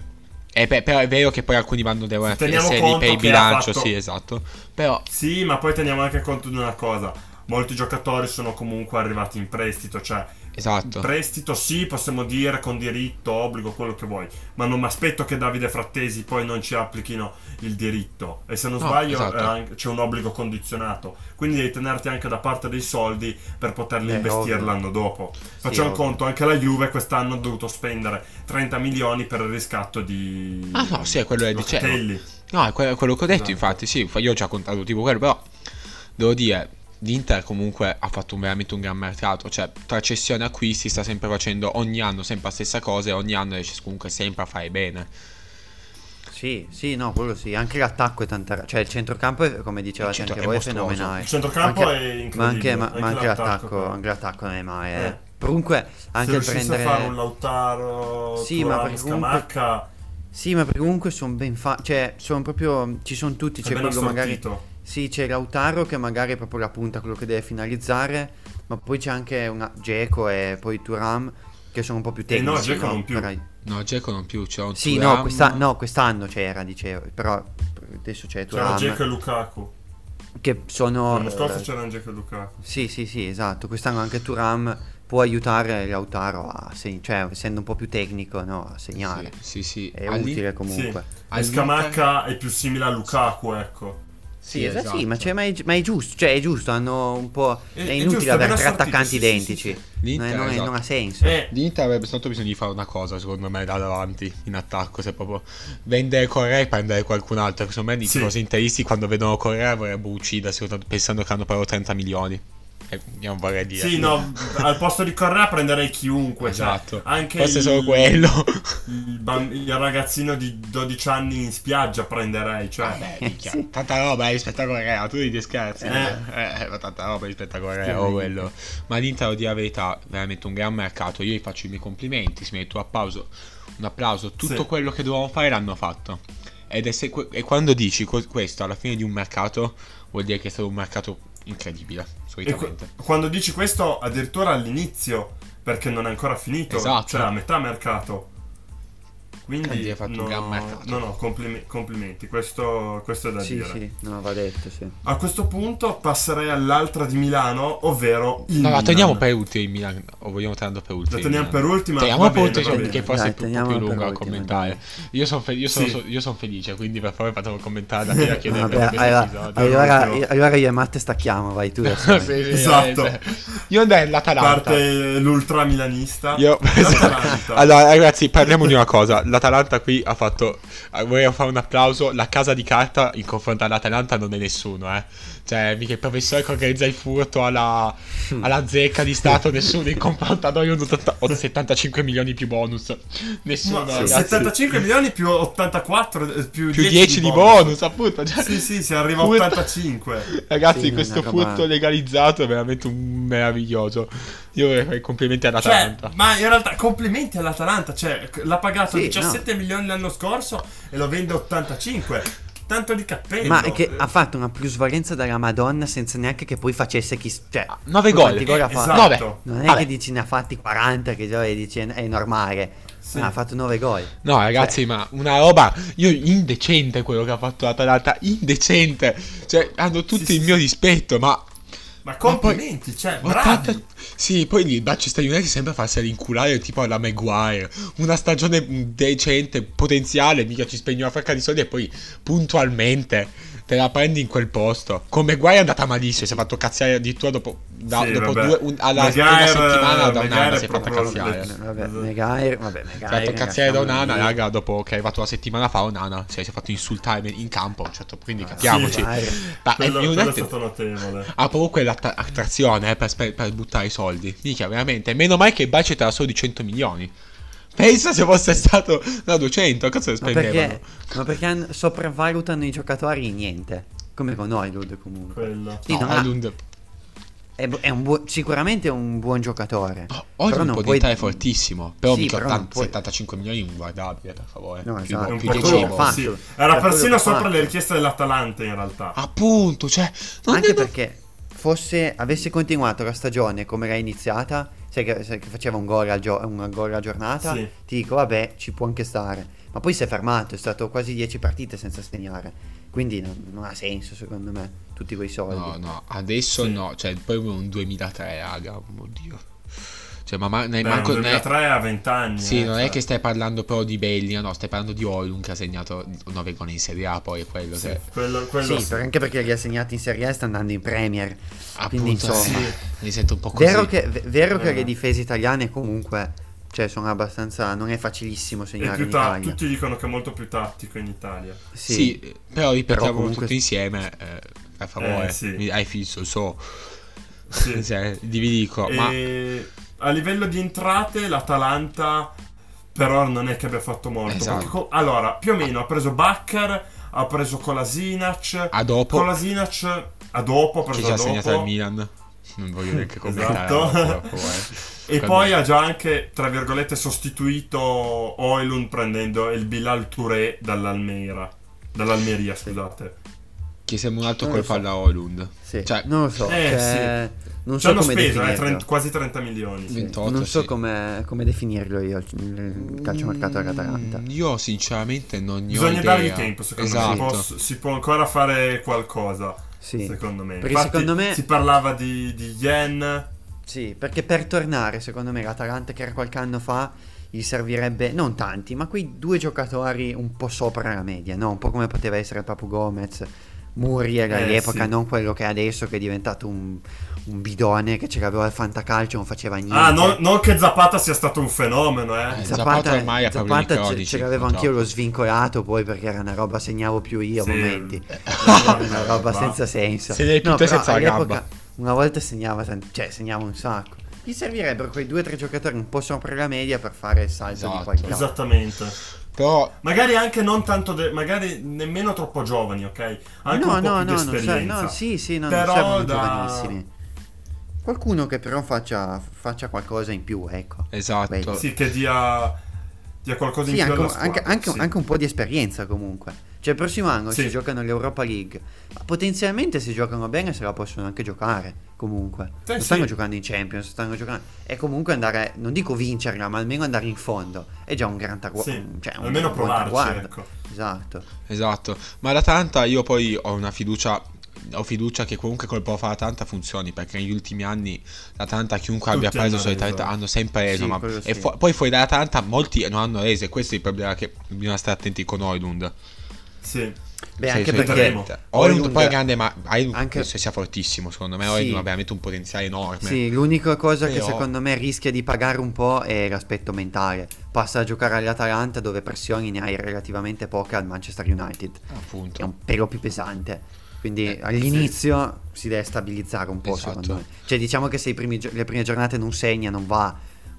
E pe- però è vero che poi alcuni vanno devono Se essere per il bilancio, fatto- sì, esatto. Però Sì, ma poi teniamo anche conto di una cosa. Molti giocatori sono comunque arrivati in prestito, cioè esatto. prestito sì, possiamo dire con diritto, obbligo, quello che vuoi, ma non mi aspetto che Davide Frattesi poi non ci applichino il diritto. E se non No, sbaglio esatto. è anche- c'è un obbligo condizionato, quindi devi tenerti anche da parte dei soldi per poterli Eh, investire ovvio. l'anno dopo. Facciamo ovvio. conto, anche la Juve quest'anno ha dovuto spendere 30 milioni per il riscatto di Ah, no, sì, è quello che dicevo. No, è que- quello che ho detto, Esatto. infatti, sì, io ho già contato tipo quello, però devo dire, l'Inter comunque ha fatto un- veramente un gran mercato, cioè tra cessioni e acquisti sta sempre facendo ogni anno sempre la stessa cosa e ogni anno riesce comunque sempre a fare bene. Sì, sì, no, quello sì. Anche l'attacco è tanta. Cioè, il centrocampo, è, come dicevate centro- anche è voi, è mostruoso. fenomenale. Il centrocampo Anche- è incredibile. Ma anche, ma- ma anche l'attacco, però. anche l'attacco non è male. Eh. Eh. Comunque, Se anche riuscisse prendere. a fare un Lautaro, Sì, ma Thuram, perché comunque- Scamacca, Sì, ma perché comunque sono ben fatti. Cioè, sono proprio. Ci sono tutti. è C'è ben quello magari. Sì, c'è Lautaro che magari è proprio la punta, quello che deve finalizzare, ma poi c'è anche una Geco e poi Turam che sono un po' più Eh no, tecnici. Dzeko non più. Per- No, Geco non più, c'è un Sì, Thuram. no, questa- no, quest'anno c'era, dicevo, però adesso c'è C'era Turam Dzeko e Lukaku. che sono... L'anno scorso eh, c'erano Dzeko e Lukaku. Sì, sì, sì, esatto. Quest'anno anche Turam può aiutare Lautaro a segnare, cioè essendo un po' più tecnico, no, a segnare. Sì, sì, sì. È All'In- utile Sì. comunque. E All'Inter- Scamacca è più simile a Lukaku, ecco. Sì, esatto, esatto. sì, ma, c'è- ma è, ma è giusto, cioè è giusto, hanno un po'... È- È, è inutile giusto, avere tre attaccanti sì, sì, sì, identici. sì. L'Inter, non, è- non è- esatto. non ha senso. Eh, L'Inter avrebbe soltanto bisogno di fare una cosa, secondo me, da davanti in attacco. Se proprio vendere Correa e prendere qualcun altro. Secondo me, i Sì. tifosi interisti quando vedono Correa vorrebbero uccidersi pensando che hanno pagato 30 milioni. Non vorrei dire. sì, no, al posto di Correa prenderei chiunque. Esatto. Cioè, anche Forse il, solo quello. Il, bam- il ragazzino di 12 anni in spiaggia prenderei. Cioè, Vabbè, minchia, Sì. tanta roba rispetto a Correa, tu ridi scherzi. Eh. Eh, ma tanta roba rispetto a Correa, Sì. o quello. Ma l'Inter, a dire la verità, veramente un gran mercato. Io gli faccio i miei complimenti, si metto un applauso. Un applauso. Tutto Sì. quello che dovevamo fare l'hanno fatto. Ed è se- e quando dici questo alla fine di un mercato, vuol dire che è stato un mercato incredibile, e qu- solitamente. quando dici questo, addirittura all'inizio, perché non è ancora finito, Esatto. cioè a metà mercato. Quindi, hai fatto un no, gran mercato. No, no, complime- complimenti, questo, questo è da Sì, dire. sì, no, va detto, sì. A questo punto passerei all'altra di Milano, ovvero il No, la teniamo per ultimo il Milan, o vogliamo tenerlo per ultimo? La teniamo per ultima. Teniamo per va cioè, che forse Dai, è un più per lungo a ultima, commentare. Io sono io sono- Sì. io son felice, quindi per favore fatemi commentare da chi la chiede Vabbè, allora, episodio. allora, io e Matte stacchiamo, vai tu adesso. Sì, sì, Esatto. eh, Io andrei all'Atalanta. Parte l'ultra milanista. Io. Allora, ragazzi, parliamo di una cosa. L'Atalanta qui ha fatto. eh, Vorrei fare un applauso. La casa di carta in confronto all'Atalanta non è nessuno, eh. Cioè, mica il professore che organizza il furto alla, alla zecca di Stato, nessuno in confronto a noi, un 80 o 75 milioni più bonus. Nessuno, ragazzi. 75 milioni più 84 eh, più, Più 10 di bonus, appunto. Cioè, Sì, sì, si arriva a furto- 85. Ragazzi, Sì, questo furto legalizzato è veramente un meraviglioso. Io vorrei fare i complimenti all'Atalanta. Cioè, ma in realtà complimenti all'Atalanta, cioè l'ha pagato Sì, 17 milioni l'anno scorso e lo vende 85. Tanto di cappello. Ma è che ha fatto una plusvalenza della Madonna senza neanche che poi facesse chi... Cioè, 9 poi gol. quanti gol ha eh, fatto? esatto. Nove. Non è Vabbè. che dici ne ha fatti 40 che già dici è normale. Sì. Ah, ha fatto 9 gol. No, ragazzi, ma una roba. Io indecente quello che ha fatto l'Atalanta. Indecente. Cioè, hanno tutti Sì, il sì, mio rispetto, ma. Ma complimenti, cioè, ma bravi. Sì, poi il Manchester United sembra farsela inculare tipo alla Maguire. Una stagione mm, decente, potenziale, mica ci spegni una fracca di soldi e poi puntualmente te la prendi in quel posto. Con Maguire è andata malissimo, si è fatto cazziare addirittura dopo, da- Sì, dopo due, un- alla prima settimana da un Maguire anno è si è fatta cazziare. Vabbè. Megair, vabbè, Si è Megair. fatto cazziare da lì. raga, dopo che è arrivato una settimana fa Onana, cioè, si è fatto insultare in campo, certo, quindi capiamoci. Megair. Ma Quello, il quello è stato notevole. ha proprio quell'attrazione eh, per, per buttare i soldi. Mica, veramente. Meno male che il budget era solo di 100 milioni. Pensa se fosse stato da 200, cazzo ne Ma spendevano? perché, ma perché sopravvalutano i giocatori niente. Come con Oilud comunque. Quello. Sì, No, è, bu- è un buo- sicuramente è un buon giocatore. Oh, non può puoi- diventare fortissimo. Però Sì, mica però non 80 puoi- 75 milioni inguardabile, per favore. No, più, esatto. È un più po' 10 quello troppo, che fa. sì. Era Per persino sopra le richieste dell'Atalanta in realtà. Appunto, cioè... non Anche è- perché fosse avesse continuato la stagione come era iniziata, sai che, sai che faceva un gol, al gio- un gol alla giornata, Sì. ti dico vabbè, ci può anche stare. Ma poi si è fermato, è stato quasi 10 partite senza segnare. Quindi non, non ha senso secondo me, tutti quei soldi. No, no, adesso Sì. no. Cioè, poi un 2003, raga, oddio. Cioè, ma ma- ne Beh, manco... nel ne- 2003 a 20 anni. Sì, eh, non cioè. è che stai parlando però di Belli, no, stai parlando di Oilun che ha segnato 9 gol in Serie A, poi è quello Sì, che... quello, quello Sì, sì. anche perché li ha segnati in Serie A e sta andando in Premier. Quindi Appunto, insomma, sì, mi sento un po' così. vero che, v- vero che Eh. le difese italiane comunque, cioè sono abbastanza, non è facilissimo È segnare in ta- Italia. tutti dicono che è molto più tattico in Italia. Sì. Sì, però ripetiamo Però comunque- tutti insieme, eh, per favore, Eh, sì. mi- hai fisso, so, Sì. cioè, vi dico, ma... A livello di entrate l'Atalanta però non è che abbia fatto molto. Esatto. co- allora, più o meno ha preso Bakker, ha preso Kolasinac. A dopo, Kolasinac a dopo, ha che preso ci a ha segnato dopo. il Milan, non voglio neanche commentare, Esatto. per favore. E Quando- poi ha già anche, tra virgolette, sostituito Oilund prendendo il Bilal Touré dall'Almeira. Dall'Almeria, scusate. Che sembra un altro Non colpo so. alla Holund. Sì, Cioè, non lo so, Eh, cioè, non Ci so hanno come speso eh, definirlo. 30 quasi 30 milioni. Sì. 28, non so sì. come, come definirlo io il, calciomercato dell'Atalanta. Mm, Io sinceramente non ne ho Bisogna idea. dargli tempo, secondo esatto. me. Si può, si può ancora fare qualcosa, Sì. secondo me. Perché Infatti, secondo me- si parlava di, di yen. Sì, perché per tornare, secondo me, l'Atalanta che era qualche anno fa gli servirebbe non tanti, ma quei due giocatori un po' sopra la media, no? Un po' come poteva essere Papu Gomez, Muriel Eh, all'epoca, sì. non quello che è adesso che è diventato un, un bidone che ce l'aveva al fantacalcio, non faceva niente. Ah, non, non che Zapata sia stato un fenomeno, eh. Eh, Zapata ormai ha Zapata ce, cronici, ce l'avevo anch'io lo svincolato poi perché era una roba segnavo più io a Sì. momenti era una roba senza senso Se te però senza gamba. una volta segnava cioè segnava un sacco gli servirebbero quei due o tre giocatori un po' sopra la media per fare il salto di Esatto. qualità Esattamente. Però Magari anche non tanto, de- magari nemmeno troppo giovani, ok? Anche no un po' no più no di non serve- esperienza. no sì sì no, Però non da- giovanissimi qualcuno che però faccia, faccia qualcosa in più ecco esatto. Beh, Sì, che dia, dia qualcosa Sì, in più anche, alla squadra. anche- anche- sì. anche un po' di esperienza comunque. Cioè, il prossimo anno Sì. si giocano l'Europa League. Ma potenzialmente, se giocano bene, se la possono anche giocare. Comunque, Sì, non stanno sì. giocando in Champions, stanno giocando. E comunque andare, non dico vincerla, ma almeno andare in fondo. È già un gran traguardo. Sì, cioè, un almeno provarci, traguardo. ecco. Esatto. Esatto, ma l'Atalanta io poi ho una fiducia, ho fiducia che comunque col prof l'Atalanta funzioni perché negli ultimi anni l'Atalanta chiunque Tutti abbia preso hanno solitamente hanno sempre reso, Sì, ma e sì. fu- poi fuori dall'Atalanta molti non hanno reso e questo è il problema che bisogna stare attenti con Oilund. Sì. Beh, Cioè, anche perché. Oilund poi è grande, ma Oilund anche- penso sia fortissimo secondo me, Sì. Oilund ha veramente un potenziale enorme. Sì, l'unica cosa che Però- secondo me rischia di pagare un po' è l'aspetto mentale. Passa a giocare all'Atalanta dove pressioni ne hai relativamente poche al Manchester United. che è Appunto. un pelo più pesante. Quindi Eh, all'inizio si deve stabilizzare un po', Esatto. secondo me. Cioè, diciamo che se i primi gio- le prime giornate non segna, non va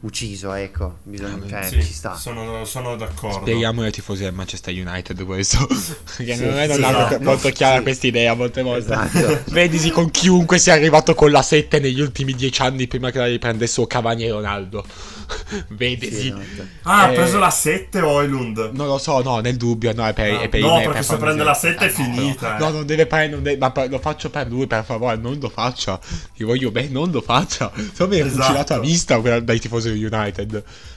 ucciso, ecco. Bisogna, Ah, cioè, Sì, ci sta. Sono, sono d'accordo. Spieghiamo ai tifosi del Manchester United questo. Perché Sì, non è sì, esatto. molto chiara Sì. questa idea molte volte. Esatto. Vedisi con chiunque sia arrivato con la 7 negli ultimi 10 anni prima che la riprendessero Cavani e Ronaldo. Vedesi. Sì, esatto. Ah, ha Eh, preso la 7 Oilund. Non lo so, no, nel dubbio, no, è per, Ah, è per no, perché per se prende la vedere. 7 è Eh, no, finita, No, eh. non deve prendere, non deve- ma lo faccio per lui, per favore, non lo faccia. Io voglio bene, non lo faccia. Se mi è Esatto. fucilato a vista dai tifosi United.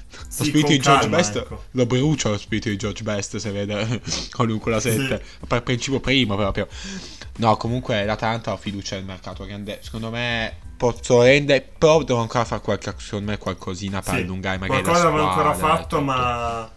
Lo Sì, spirito con di George calma, Best ecco. lo brucia lo spirito di George Best se vede con lui con la 7 per principio primo proprio no comunque l'Atalanta ha fiducia nel mercato grande secondo me posso rendere però devo ancora fare qualche secondo me qualcosina per Sì, allungare magari Qualcosa la squadra ancora fatto, tutto. ma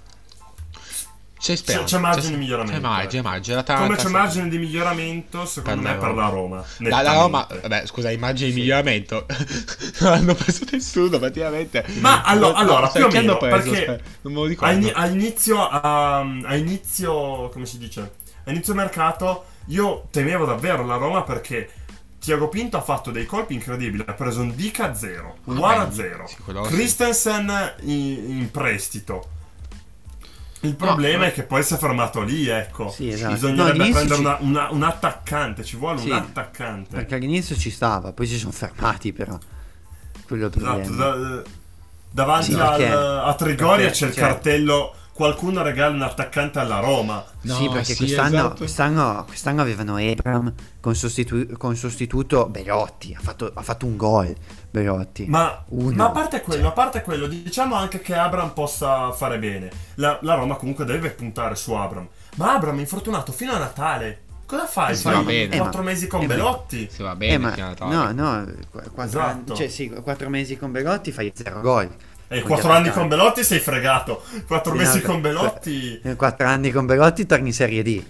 c'è speranza c'è margine di miglioramento, c'è margine, ecco. margine l'Atalanta come c'è margine di miglioramento, secondo Per me, per la Roma. La, la. Roma, vabbè, scusa, immagini di Sì. miglioramento. non hanno preso nessuno, praticamente. Ma allora, sai più o meno, preso? perché Aspetta, non me lo ricordo. ini- a inizio, a, a inizio, come si dice? A inizio mercato, io temevo davvero la Roma perché Tiago Pinto ha fatto dei colpi incredibili. Ha preso un Dica a 0, un Ah, Guara a 0, sì. Christensen in, in prestito. Il problema ma- è che poi si è fermato lì, ecco. Sì, esatto. No, Bisognerebbe all'inizio prendere ci- una- una- un attaccante, ci vuole Sì, un attaccante. Perché all'inizio ci stava, poi si sono fermati, però. Quello Esatto, problema. da- davanti Sì, al- perché- a Trigoria perché, c'è il cioè- cartello qualcuno regala un attaccante alla Roma. No, sì, perché sì, quest'anno, esatto. quest'anno, quest'anno avevano Ebram con, sostitu- con sostituto Belotti. Ha fatto, ha fatto un gol. Belotti. Ma, ma a parte quello, a parte quello, diciamo anche che Abram possa fare bene. La, la Roma comunque deve puntare su Abram. Ma Abram è infortunato fino a Natale. Cosa fai? Sì, Fai va bene. quattro Eh, ma- mesi con eh, Belotti? Si va bene, Eh, ma fino a Natale. no, no, qu- quattro, Esatto. cioè, sì, quattro mesi con Belotti fai zero gol. E quattro anni con Belotti sei fregato. Quattro mesi no, con Belotti. In quattro anni con Belotti torni in Serie D.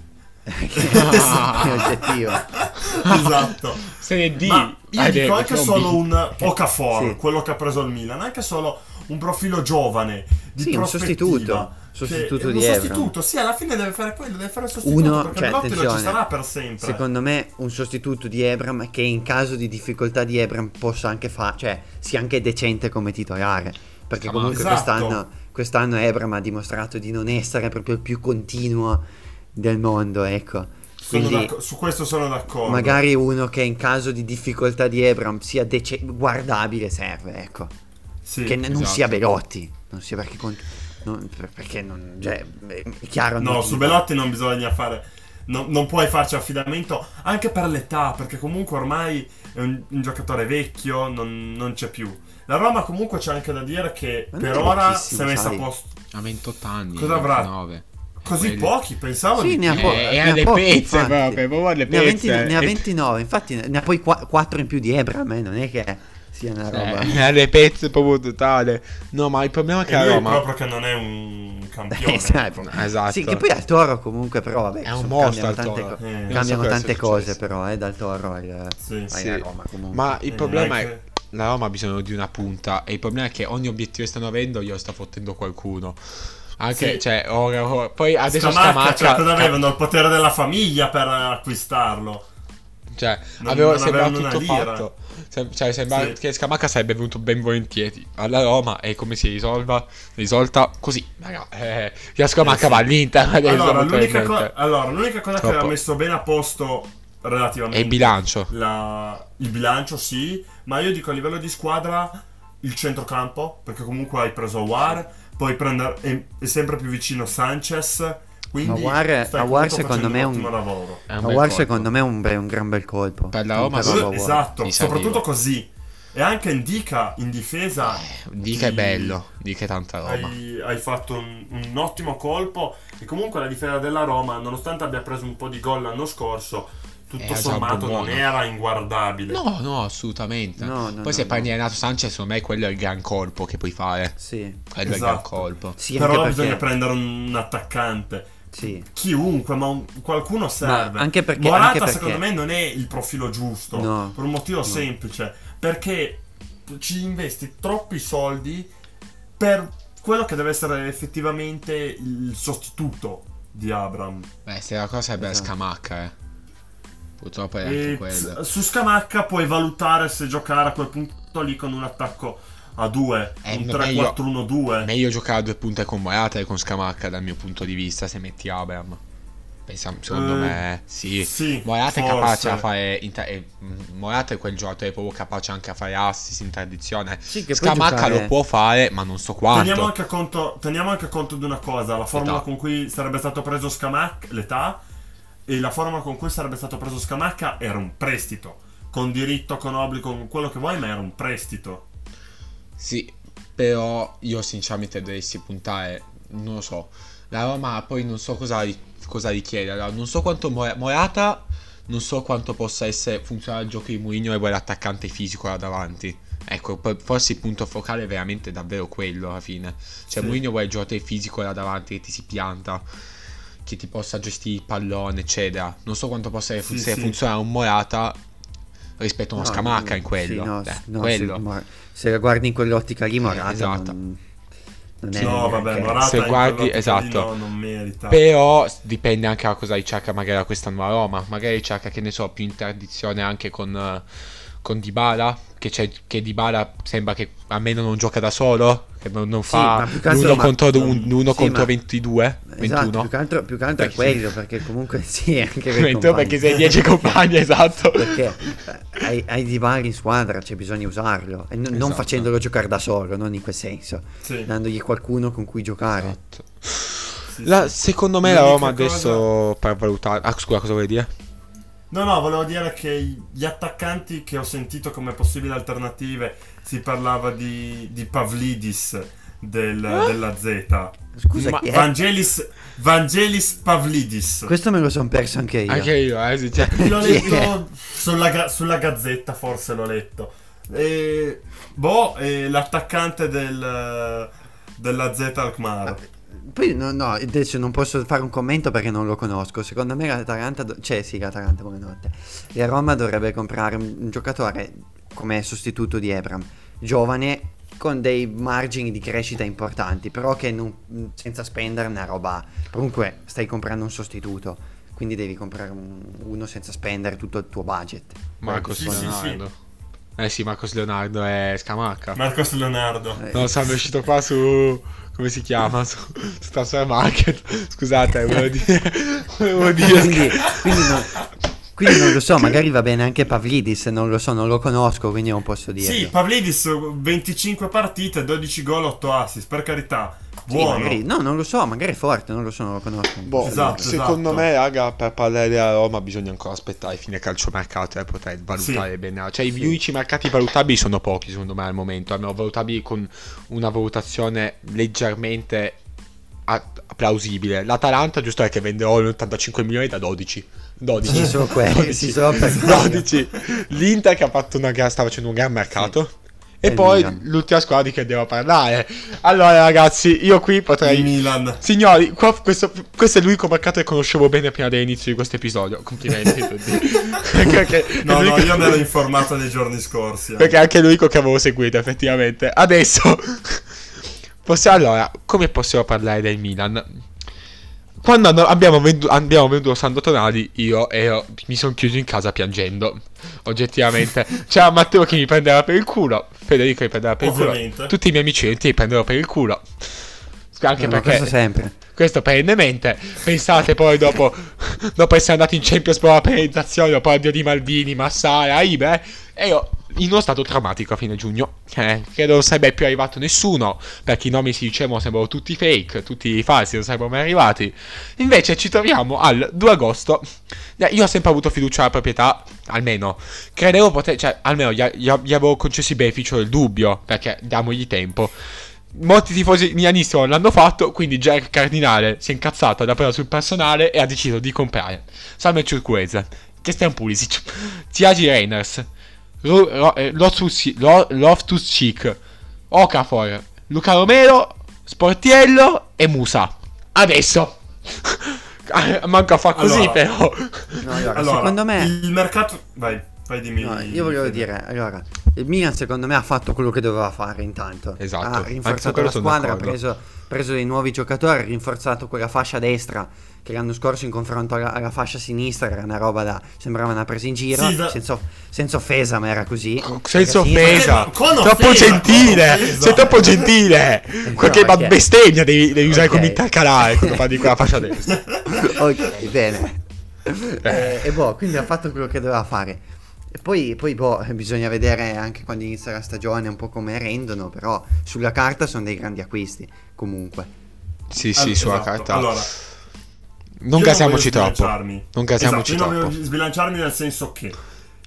è oggettivo. esatto. Serie D. Ma io Ah, dico beh, anche solo B. un Okafor, Sì. quello che ha preso il Milan, anche solo un profilo giovane di Sì, un sostituto. Sostituto di un Ebram. sostituto, sì, alla fine deve fare quello, deve fare il sostituto, Uno, perché cioè, Belotti non ci sarà per sempre. Secondo me un sostituto di Ebram che in caso di difficoltà di Ebram possa anche fare, cioè sia anche decente come titolare. Perché Ah, comunque esatto. quest'anno, quest'anno Ebram ha dimostrato di non essere proprio il più continuo del mondo, ecco. Quindi su questo sono d'accordo. magari uno che in caso di difficoltà di Ebram sia dece- guardabile serve, ecco. Sì. che n- non esatto. sia Belotti, non sia perché, con- non- per- perché non, cioè, è chiaro. No, non su ti- Belotti non bisogna fare. non, non puoi farci affidamento anche per l'età, perché comunque ormai è un, un giocatore vecchio, non, non c'è più. La Roma comunque c'è anche da dire che Ma per è ora si è messa a posto Ha 28 anni. Cosa avrà? 29. così Quelli- pochi, pensavo Sì, di ne ha, po- Eh, ne ha le pochi, pezze infatti. proprio, proprio le Ne ha, 20 pezze. ne ha E- 29, infatti ne ha poi 4 in più di Ebram, eh, non è che sia una roba... Eh, ha le pezze proprio totale. No, ma il problema è che E la lui Roma proprio che non è un campione. Esatto. Esatto. Sì, che poi al Toro comunque però vabbè, È un mostro cambiano tante, Toro. co- Eh, so cambiano cosa tante cose successo. però eh, dal Toro al, Sì, sì. Roma comunque. Ma il Eh, problema anche- è la Roma ha bisogno di una punta e il problema è che ogni obiettivo che stanno avendo glielo sta fottendo qualcuno. Anche, Sì. cioè, ora, ora- poi adesso Scamacca, Scamacca, cosa avevano? Il potere della famiglia per acquistarlo. cioè, Non- avevo, non sembrava tutto lira. fatto. Sem- cioè, sembra Sì. che Scamacca sarebbe venuto ben volentieri alla Roma e come si risolva? Risolta così, raga. Eh, che Scamacca Eh, sì. va all'Inter Allora, l'unica, co- allora, l'unica cosa che Troppo. aveva messo bene a posto relativamente E il bilancio. la- il bilancio, sì, ma io dico a livello di squadra il centrocampo, perché comunque hai preso War, poi prendere è, è sempre più vicino Sanchez, quindi Aouar comunque secondo me è un un- ottimo lavoro. È un Ma bel War secondo me è un, be- un gran bel colpo. Per la Roma sì. Esatto, Mi soprattutto così. E anche Indica in difesa Dica è ti- bello, dica è tanta roba. Hai, hai fatto un, un ottimo colpo e comunque la difesa della Roma, nonostante abbia preso un po' di gol l'anno scorso, tutto Era già sommato non era inguardabile. No, no, assolutamente. No, no, Poi no, se no. prendi Renato Sanchez, secondo me quello è il gran colpo che puoi fare. Sì, Quello è il gran Esatto. colpo. sì Però anche bisogna perché... prendere un attaccante. Sì. Chiunque, ma un- qualcuno serve. anche perché- Morata anche perché- secondo me non è il profilo giusto. No. Per un motivo semplice. Perché ci investi troppi soldi per quello che deve essere effettivamente il sostituto di Abram. Beh, se la cosa sarebbe la Esatto. scamacca, eh. Purtroppo è anche E quello. su Scamacca puoi valutare se giocare a quel punto lì con un attacco a 2, Eh, un meglio- 3-4-1-2. Meglio giocare a due punte con Morata che con Scamacca dal mio punto di vista se metti Abram. Pensa- secondo Eh, me sì. sì, Morata è forse. capace a fare. inter- eh, mm, Morata è quel giocatore proprio capace anche a fare assist in tradizione. Sì, Scamacca giocare- lo può fare, ma non so quanto. Teniamo anche, conto, teniamo anche conto di una cosa, la formula L'età. con cui sarebbe stato preso Scamacca, l'età, e la formula con cui sarebbe stato preso Scamacca era un prestito, con diritto, con obbligo, con quello che vuoi, ma era un prestito. Sì, però io sinceramente dovessi puntare, non lo so. La Roma poi non so cosa, cosa richiede. Allora, non so quanto Mora- Morata, non so quanto possa essere funzionare il gioco di Mourinho e vuole l'attaccante fisico là davanti. Ecco, forse il punto focale è veramente davvero quello alla fine. Cioè, Sì. Mourinho vuole il giocatore fisico là davanti che ti si pianta, che ti possa gestire il pallone, eccetera. Non so quanto possa Sì, se sì. funzionare un Morata rispetto a uno No, Scamacca no, in quello. sì, no, Eh, no, quello. Se, se la guardi in quell'ottica lì, Morata esatto. non, non è no, vabbè, Morata se guardi- esatto. no, non merita. Però dipende anche da cosa ricerca magari da questa nuova Roma. Magari ricerca, che ne so, più interdizione anche con, eh, con Dybala. Che, c'è, che Dybala sembra che almeno non gioca da solo. Che non, non Sì, fa altro- l'uno ma- contro, un- l'uno sì, contro ma- 22. Esatto, 21. più che altro, più che altro è Perché- quello, perché comunque sì, anche per i 21 compagni. perché sei 10 compagni, esatto. Perché eh, hai, hai Dybala in squadra, c'è bisogno di usarlo. E n- non Esatto. facendolo giocare da solo, non in quel senso. Sì. Dandogli qualcuno con cui giocare. Esatto. Sì, La- sì. secondo me la Roma cosa- adesso per valutare. Ah, scusa, cosa vuoi dire? No, no, volevo dire che gli attaccanti che ho sentito come possibili alternative si parlava di, di Pavlidis del- della Z. Scusa, Ma- chi è? Vangelis, Vangelis Pavlidis. Questo me lo sono perso anche io. Anche io, eh. sì, cioè- L'ho letto sulla, sulla gazzetta, forse l'ho letto. E, boh, è l'attaccante del, della Z Alkmaar. Poi no, no, adesso non posso fare un commento perché non lo conosco. Secondo me l'Atalanta, do- cioè sì, l'Atalanta, buonanotte. La Roma dovrebbe comprare un, un giocatore come sostituto di Ebram, giovane con dei margini di crescita importanti, però che non, senza spendere una roba. Comunque stai comprando un sostituto, quindi devi comprare un- uno senza spendere tutto il tuo budget. Marcos Sì, sì, sì. Leonardo. Eh sì, Marcos Leonardo è Scamacca. Marcos Leonardo. Eh, No, sono uscito qua su. come si chiama? Su, su Transfer Market. Scusate, volevo dire. Volevo dire. quindi, quindi non, quindi non lo so, magari va bene anche Pavlidis, non lo so, non lo conosco, quindi non posso dirlo. Sì, Pavlidis 25 partite, 12 gol, 8 assist, per carità. Sì, buono. magari- no, non lo so, magari è forte, non lo so, non lo conosco. Boh, Esatto, secondo esatto. me, raga, per parlare della Roma bisogna ancora aspettare fine calciomercato e poter valutare Sì. bene. Cioè, gli unici mercati valutabili sono pochi, secondo me, al momento. Almeno valutabili con una valutazione leggermente a- plausibile. L'Atalanta, giusto, è che vende Olmo 85 milioni da 12. 12. Sì, sono quelli, sì, sono per 12. L'Inter che ha fatto una gara, sta facendo un gran mercato. E E il poi Milan. l'ultima squadra di che devo parlare. Allora, ragazzi, io qui Il potrei. Milan. Signori, qua- questo, questo è l'unico mercato che conoscevo bene prima dell'inizio di questo episodio. Complimenti perché, No, no, io me l'ho informato nei giorni scorsi. eh. perché è anche l'unico che avevo seguito, effettivamente. Adesso, possiamo, allora, come possiamo parlare del Milan? Quando abbiamo, vendu- abbiamo venduto Sandro Tonali, io ero- mi sono chiuso in casa piangendo. Oggettivamente, c'era Matteo che mi prendeva per il culo, Federico che mi prendeva per il Ovviamente. culo, tutti i miei amici ti prendevo per il culo. Anche No, perché questo sempre. questo perennemente. Pensate poi dopo, dopo essere andati in Champions per la penalizzazione, dopo addio di Maldini, Massara, Ibe, e io in uno stato traumatico a fine giugno. Eh, credo non sarebbe più arrivato nessuno, perché i nomi si dicevano sembrano tutti fake, tutti falsi, non sarebbero mai arrivati. Invece ci troviamo al 2 agosto. Eh, Io ho sempre avuto fiducia nella proprietà, almeno. Credevo poter, cioè, almeno gli, gli- gli avevo concesso il beneficio del dubbio, perché diamogli tempo. Molti tifosi milanisti non l'hanno fatto, quindi Jack Cardinale si è incazzato da presa sul personale e ha deciso di comprare Samuel Ciurquese, Christian Pulisic, Tiagi Reiners, Ru- Ro- eh, Loftus- Lo- Loftus-Cheek, Okafor, Luca Romero, Sportiello e Musa. Adesso! Manca a fa così Allora. però. No, allora, Allora, secondo me... il mercato. Vai, vai dimmi. No, io volevo dire, allora, il Milan secondo me ha fatto quello che doveva fare intanto. Esatto, Ha rinforzato la squadra, ha preso, preso dei nuovi giocatori, ha rinforzato quella fascia destra che l'anno scorso in confronto alla, alla fascia sinistra era una roba da... sembrava una presa in giro, Sì, senza, senza offesa ma era così. Senza offesa, Eh, con troppo offesa, gentile, con offesa. sei troppo gentile. Qualche perché- bestemmia devi, devi usare Ok. come intercalare quando parli di quella fascia destra. ok, bene. e, e boh, quindi ha fatto quello che doveva fare. E poi, poi, boh, bisogna vedere anche quando inizia la stagione un po' come rendono, però sulla carta sono dei grandi acquisti, comunque. Sì, Allora, sì, sulla esatto. carta. Allora, non casiamoci troppo. Non casiamoci esatto, io non troppo. voglio sbilanciarmi nel senso che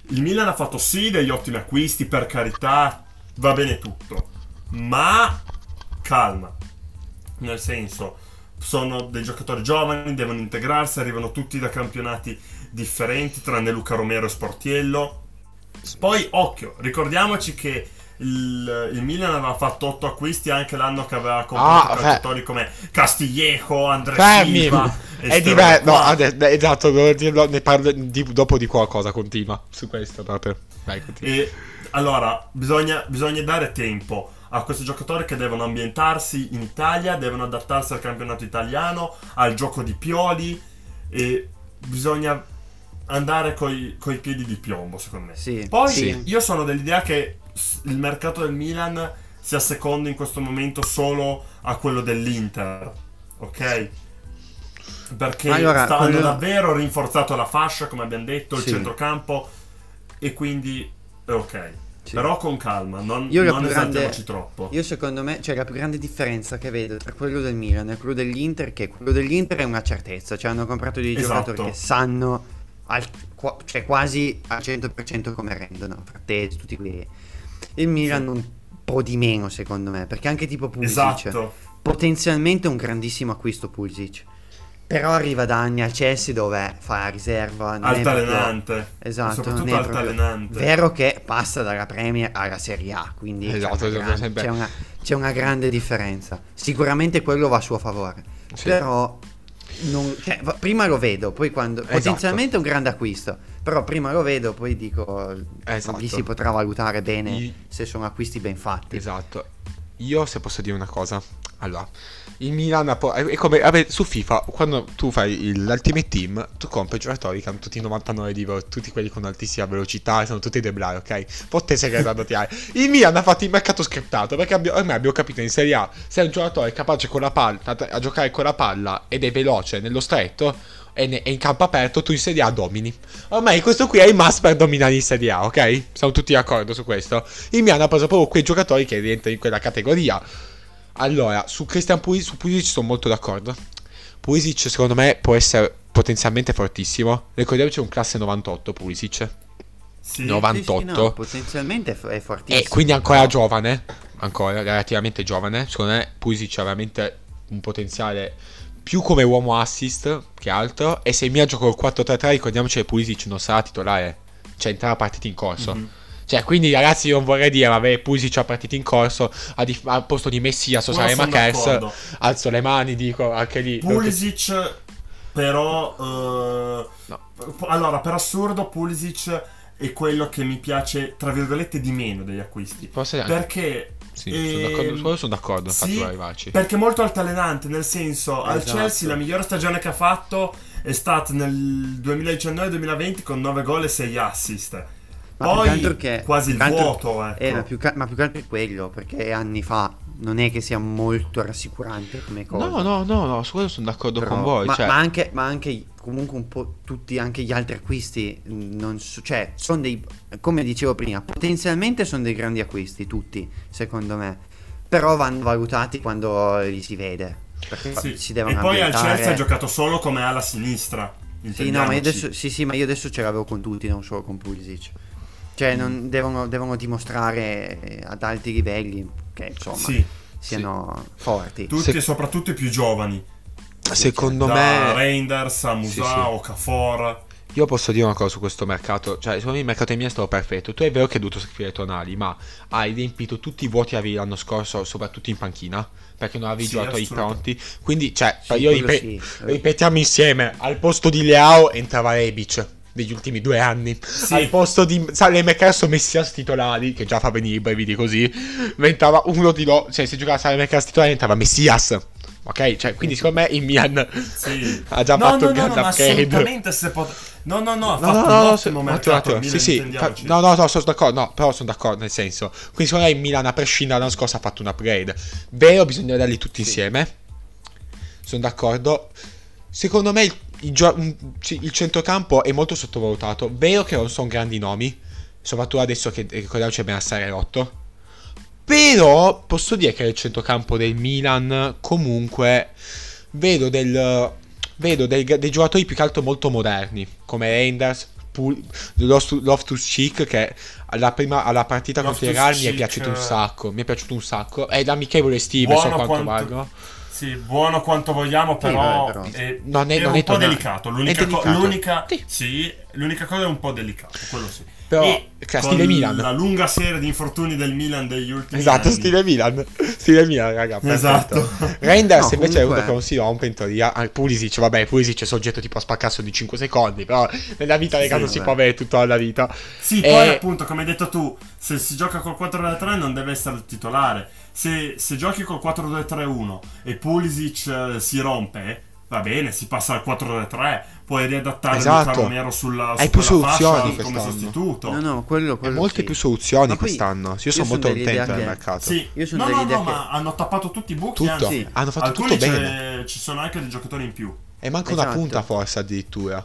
il Milan ha fatto sì degli ottimi acquisti, per carità, va bene tutto. Ma calma. Nel senso, sono dei giocatori giovani, devono integrarsi, arrivano tutti da campionati differenti, tranne Luca Romero e Sportiello. Poi, occhio, ricordiamoci che il, il Milan aveva fatto 8 acquisti anche l'anno che aveva comprato Ah, calciatori come Castillejo, Andrea Fermi! Silva. È diverso. No, beh, esatto, ne parlo di- dopo di qualcosa. Continua su questo proprio. Vai, continua. E allora bisogna, bisogna dare tempo a questi giocatori che devono ambientarsi in Italia, devono adattarsi al campionato italiano, al gioco di Pioli e bisogna andare coi, coi piedi di piombo, secondo me. Sì, Poi sì. io sono dell'idea che il mercato del Milan sia secondo in questo momento solo a quello dell'Inter, ok? Perché Allora, sta- hanno davvero rinforzato la fascia, come abbiamo detto, il Sì. centrocampo e quindi è ok. Sì. Però con calma, non, Io non grande- troppo. Io secondo me, cioè la più grande differenza che vedo tra quello del Milan e quello dell'Inter, che quello dell'Inter è una certezza, cioè hanno comprato dei Esatto. giocatori che sanno, al- qua- cioè quasi al 100% come rendono, Frattesi, tutti quelli. Il Milan un po' di meno secondo me, perché anche tipo Pulisic, Esatto. potenzialmente un grandissimo acquisto Pulisic. Però arriva da anni al Chelsea dove fa la riserva, non è proprio- Altalenante. Esatto, Soprattutto non è proprio- altalenante. Vero che passa dalla Premier alla Serie A, quindi c'è Esatto, una esatto, gran- sempre- c'è, una, c'è una grande differenza. Sicuramente quello va a suo favore, Sì. però non- cioè, prima lo vedo, poi quando Esatto. potenzialmente è un grande acquisto, però prima lo vedo, poi dico Esatto. lì si potrà valutare bene I- se sono acquisti ben fatti. Esatto. Io se posso dire una cosa. Allora, il Milan ha po- è come vabbè, su FIFA, quando tu fai l'Ultimate Team, tu compri giocatori che hanno tutti 99 di velo- tutti quelli con altissima velocità, sono tutti deblai, ok? Forte segreto da tirare. Il Milan ha fatto il mercato scriptato, perché abbia- ormai abbiamo capito in Serie A, se è un giocatore capace con la palla, a, a giocare con la palla ed è veloce nello stretto, e in campo aperto, tu in Serie A domini. Ormai questo qui è il must per dominare in Serie A, ok? Siamo tutti d'accordo su questo. Il Milan ha preso proprio quei giocatori che rientrano in quella categoria. Allora, su Christian Pulisic, su Pulisic sono molto d'accordo. Pulisic secondo me può essere potenzialmente fortissimo. Ricordiamoci un classe 98 Pulisic. Sì. 98. Sì, no, potenzialmente è, fortissimo. E quindi ancora giovane, ancora relativamente giovane. Secondo me Pulisic ha veramente un potenziale più come uomo assist che altro. E se mi gioco col 4-3-3, ricordiamoci che Pulisic non sarà titolare. Cioè, entrerà partita in corso. Mhm. Cioè, quindi ragazzi, io non vorrei dire, vabbè, Pulisic ha partita in corso a dif- al posto di Messias o Ora Salema sono Kers. d'accordo. Alzo le mani, dico anche lì. Pulisic, però. eh, No. Allora, per assurdo, Pulisic è quello che mi piace, tra virgolette, di meno degli acquisti. Posso Perché. Sì, sono d'accordo, su quello sono d'accordo, infatti sì, arrivarci. Perché è molto altalenante, nel senso, al Esatto. Chelsea la migliore stagione che ha fatto è stata nel 2019-2020 con 9 gol e 6 assist. Ma Poi che quasi più il vuoto, ecco. Eh, ma, più che, ma più che altro è quello, perché anni fa non è che sia molto rassicurante come cosa. No, no, no, no, su quello sono d'accordo Però- con voi. Ma, cioè, ma anche, ma anche comunque un po' tutti anche gli altri acquisti, mh, non so- cioè, sono dei, come dicevo prima, potenzialmente sono dei grandi acquisti, tutti, secondo me. Però vanno valutati quando li si vede. Perché Sì. si devono E poi al ambientare- Chelsea ha giocato solo come ala sinistra. Sì, no, ma adesso, sì, sì, ma io adesso ce l'avevo con tutti, non solo con Pulisic. Cioè, non- devono, devono dimostrare eh, ad alti livelli che insomma Sì, siano forti. tutti Se- e soprattutto i più giovani. Secondo da me... Reinders a Musa, Sì, sì. Okafor. Io posso dire una cosa su questo mercato, cioè secondo me il mercato mio è stato perfetto. Tu è vero che hai dovuto scrivere tonali, ma hai riempito tutti i vuoti che avevi l'anno scorso, soprattutto in panchina, perché non avevi Sì, giocatori assolutamente. pronti. Quindi, cioè, Sì, io ripe- sì. ripetiamo insieme, al posto di Leao entrava Rebic degli ultimi due anni. Sì. Al posto di Salemekers o Messias titolari, che già fa venire i brividi così, diventava uno di loro, cioè se giocava Salemekers titolare entrava Messias. Ok, cioè, quindi secondo me il Milan Sì. ha già no, fatto no, un no, grande no, assolutamente se pot- No, no, no, ha No, fatto no, un no, no, ottimo se- un mercato. Milan, sì, sì, fa- no, no, no, sono d'accordo, no, però sono d'accordo, nel senso, quindi secondo me il Milan a prescindere dall'anno scorso ha fatto un upgrade, vero, bisogna vederli tutti insieme, sono d'accordo, secondo me il, il un- sì, il centrocampo è molto sottovalutato, vero che non sono grandi nomi, soprattutto adesso che ricordiamoci che Benassare è rotto, però posso dire che nel centrocampo del Milan comunque vedo del vedo dei, dei giocatori più che altro molto moderni come Reinders Loftus Cheek che alla, prima, alla partita contro il Real mi è piaciuto un eh. sacco mi è piaciuto un sacco è l'amichevole Steve so quanto, quanto- valgono Sì, buono quanto vogliamo, però, però. è, Non è- è non un è po' tonale. delicato. L'unica, È co- delicato. l'unica- Sì. sì, l'unica cosa è un po' delicato, quello sì. Però, E con stile Milan. La lunga serie di infortuni del Milan degli ultimi esatto anni. stile Milan stile Milan raga Esatto. Reinders No, invece è uno comunque- che non si rompe in teoria Ah, Pulisic vabbè Pulisic è soggetto tipo a spaccasso di 5 secondi però nella vita raga Sì, non si può avere tutta la vita Sì, E- poi appunto, come hai detto tu, se si gioca col 4-3 non deve essere il titolare. Se, se giochi col 4-2-3-1 e Pulisic eh, si rompe, va bene, si passa al 4-3, puoi riadattare Esatto. Luca Romero sulla, Hai più soluzioni come sostituto. No, no, quello, e quello molte sì. più soluzioni Ma quest'anno io io sono molto contento del mercato Sì, Io sono no, no, no, che- ma hanno tappato tutti i buchi. tutto Anzi, Sì. hanno fatto alcuni tutto bene ci sono anche dei giocatori in più. e manca una Esatto. punta forse addirittura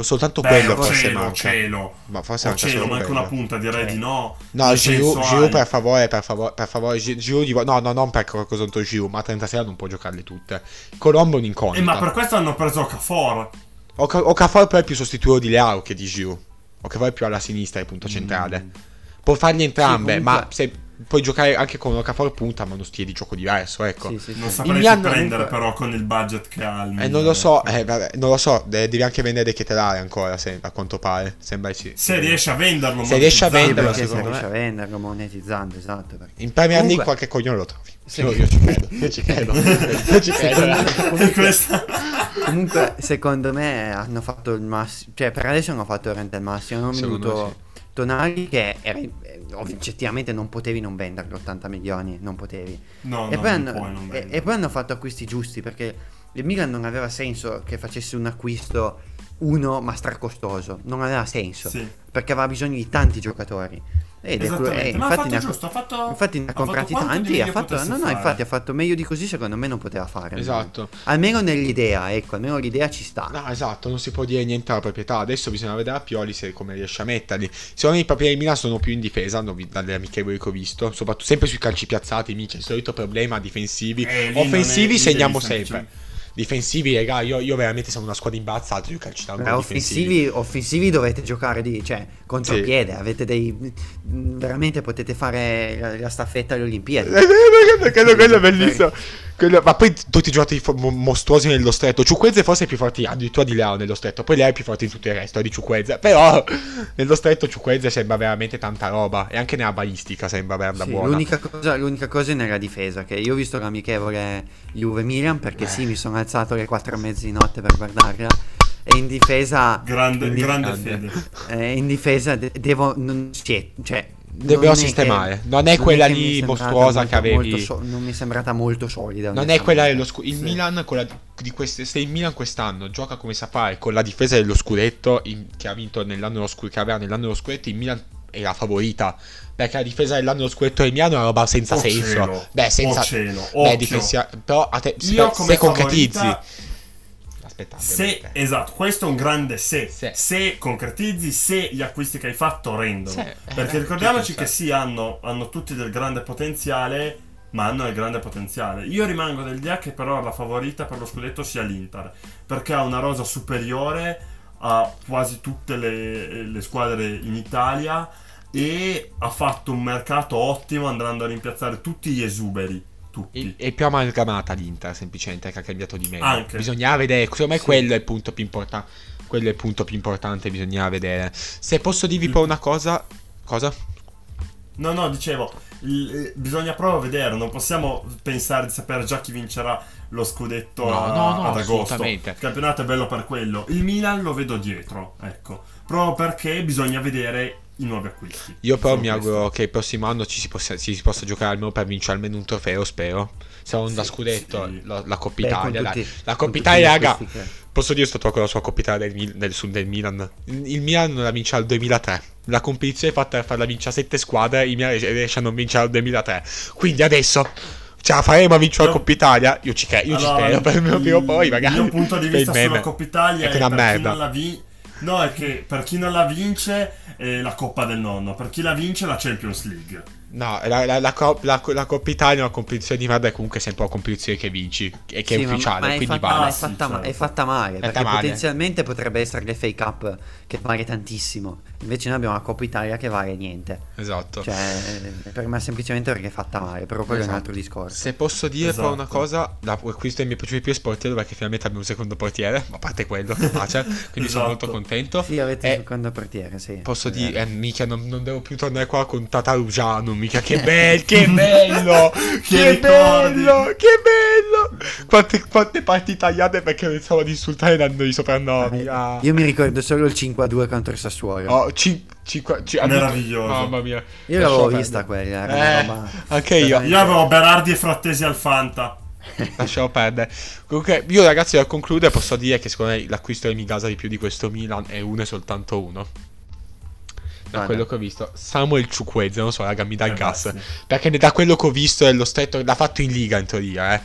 soltanto Beh, quello o forse cielo, o manca cielo. ma forse O manca cielo, manca una punta, direi di no. No, Giroud, Giroud hai- per favore, per favore, per favore, Gi- Giroud di- no, no, non per qualcosa contro Giroud, ma a 36 non può giocarle tutte. Colombo un incognita. Eh, ma per questo hanno preso Okafor. Oca- Okafor però è più sostituto di Leao che di Giroud. Okafor è più alla sinistra, è il punto centrale. Può fargli entrambe, Sì, ma comunque- se puoi giocare anche con Okafor punta, ma uno stile di gioco diverso, ecco. Sì, sì, sì. Non saprei Milan prendere comunque- però con il budget che ha il Eh, non lo so, eh, vabbè, non lo so, de- devi anche vendere De Ketelare ancora, se- a quanto pare. Sembra sì. Se riesce a venderlo, Se riesce a venderlo, se me. a venderlo monetizzando, esatto. perché- In Premier League Comunque- qualche coglione lo trovi. Sì. Io, io ci credo, io ci credo. io ci credo. E questa... Comunque, secondo me hanno fatto il massimo. Cioè, per adesso hanno fatto veramente il massimo. Hanno venuto me Tonali che era, eh, oggettivamente non potevi non venderlo 80 milioni. Non potevi. No, e, no, poi hanno, e- e poi hanno fatto acquisti giusti perché il Milan non aveva senso che facesse un acquisto uno ma stracostoso. Non aveva senso Sì. perché aveva bisogno di tanti giocatori. Ed è eh, infatti fatto ne ha, giusto, ha fatto- infatti ne ha comprati di tanti. Ha fatto, no, no, infatti ha fatto meglio di così, secondo me non poteva fare. Esatto. Almeno nell'idea, ecco, almeno l'idea ci sta. No, esatto, non si può dire niente alla proprietà. Adesso bisogna vedere a Pioli se come riesce a metterli. Secondo me i propri del Milan sono più in difesa, dalle amichevoli che ho visto. Soprattutto sempre sui calci piazzati, mica il solito problema difensivi. Eh, è- Offensivi lì segniamo sempre. Difensivi, raga, io, io veramente siamo una squadra imbarazzata sui calci d'angolo Però difensivi. offensivi, offensivi dovete giocare di, cioè, contropiede, avete dei... veramente potete fare la, la staffetta alle Olimpiadi. Eh, quello, quello- è bellissimo. Quello- ma poi tutti i giocatori fo- mostruosi nello stretto. Ciuqueze forse è più forte addirittura di Leao nello stretto. Poi Leao è più forte di tutto il resto, è di Ciuqueze. Però nello stretto Ciuqueze sembra veramente tanta roba. E anche nella balistica sembra averla Sì, buona. l'unica, cosa, l'unica cosa è nella difesa, che io ho visto l'amichevole Juve-Milan perché sì, mi sono alzato alle 4 e mezza di notte per guardarla e in difesa... Grande, in, di- grande fede. eh, in difesa de- devo... Non, sì, cioè, è sistemare. che- Non è quella lì è mostruosa molto- che avevi. so- non mi è sembrata molto solida. Non è quella dello onestamente. scu- Il Sì. Milan, quella di, di queste, se il Milan quest'anno gioca come sa fare con la difesa dello scudetto in- che ha vinto nell'anno dello scudetto, che aveva nell'anno dello scudetto, il Milan è la favorita. Perché la difesa dell'anno dello scudetto del Milan è una roba senza Oh senso. cielo, Beh, senza. oh cielo, beh, difensia- Però a te, se, se concretizzi. Aspettate. Se, esatto, questo è un grande se. Se. Se concretizzi, se gli acquisti che hai fatto rendono. Se, eh, Perché ricordiamoci tutto che se. sì, hanno, hanno tutti del grande potenziale, ma hanno il grande potenziale. Io rimango dell'idea che però la favorita per lo scudetto sia l'Inter, perché ha una rosa superiore a quasi tutte le, le squadre in Italia e ha fatto un mercato ottimo andando a rimpiazzare tutti gli esuberi. Tutti. È, è più amalgamata l'Inter, semplicemente, che ha cambiato di meglio. Anche. Bisognava vedere, secondo me Sì. quello è il punto più importante. Quello è il punto più importante, bisognava vedere. Se posso dirvi poi una cosa. Cosa? No, no, dicevo, eh, bisogna proprio vedere, non possiamo pensare di sapere già chi vincerà lo scudetto No, a- no, no, ad agosto. Il campionato è bello per quello. Il Milan lo vedo dietro, ecco, proprio perché bisogna vedere i nuovi acquisti. Io però mi questo. auguro che il prossimo anno ci si possa, ci si possa giocare almeno per vincere almeno un trofeo, spero. Se non da Sì, scudetto, sì. la, la Coppa Beh, con Italia. tutti- La con Coppa Italia, raga. Posso dire sto tocco la sua Coppa Italia del, del, sul- del Milan. Il Milan non la vince al 2003. La competizione è fatta per farla vincere a 7 squadre. Il Milan riesce a non vincere al 2003. Quindi adesso. Ce la faremo a vincere la. Coppa Italia? Io ci, cre- io ci Allora, spero per il mio prima o poi, magari. Il mio punto di il vista sulla. Coppa Italia È è, che una per chi merda. non la vi- No, è che per chi non la vince è la Coppa del Nonno, per chi la vince la Champions League. No, la, la, la, Cop- la- la Coppa Italia è una competizione di merda, è comunque sempre una competizione che vinci e che Sì, è ma- ufficiale, ma, è quindi fatta, vale. ma è, fatta, ma- è fatta male Fatta perché male. potenzialmente potrebbe essere l'FA Cup che vale tantissimo invece noi abbiamo la Coppa Italia che vale niente Esatto. cioè eh, per me semplicemente perché è fatta male però quello è un Esatto. altro discorso Se posso dire poi una Esatto. cosa, la, questo è il mio piaciuto più è Sportiero perché finalmente abbiamo un secondo portiere, a parte quello che pace, quindi sono Esatto. molto contento. sì avete Eh, il secondo portiere sì Posso Eh, dire, eh, mica non, non devo più tornare qua con Tatarugiano, mica che bello, che bello, che ricordi. bello, che bello. Quante, quante parti tagliate perché pensavo ad insultare dandogli soprannomi. Ah. io mi ricordo solo il 5-2 contro il Sassuolo Oh, ci, cinque- ci- Meraviglioso. Mamma mia. io l'avevo perdere. vista quella Eh, roba anche io. Io avevo Berardi e Frattesi al Fanta. Lasciamo perdere. Comunque, io ragazzi, per concludere, posso dire che secondo me l'acquisto che mi gasa di più di questo Milan è uno e soltanto uno. Da Guarda. quello che ho visto, Samuel Ciuquezze, non so, raga, mi dà il Eh, gas. sì. Perché da quello che ho visto dello stretto, l'ha fatto in liga in teoria, eh.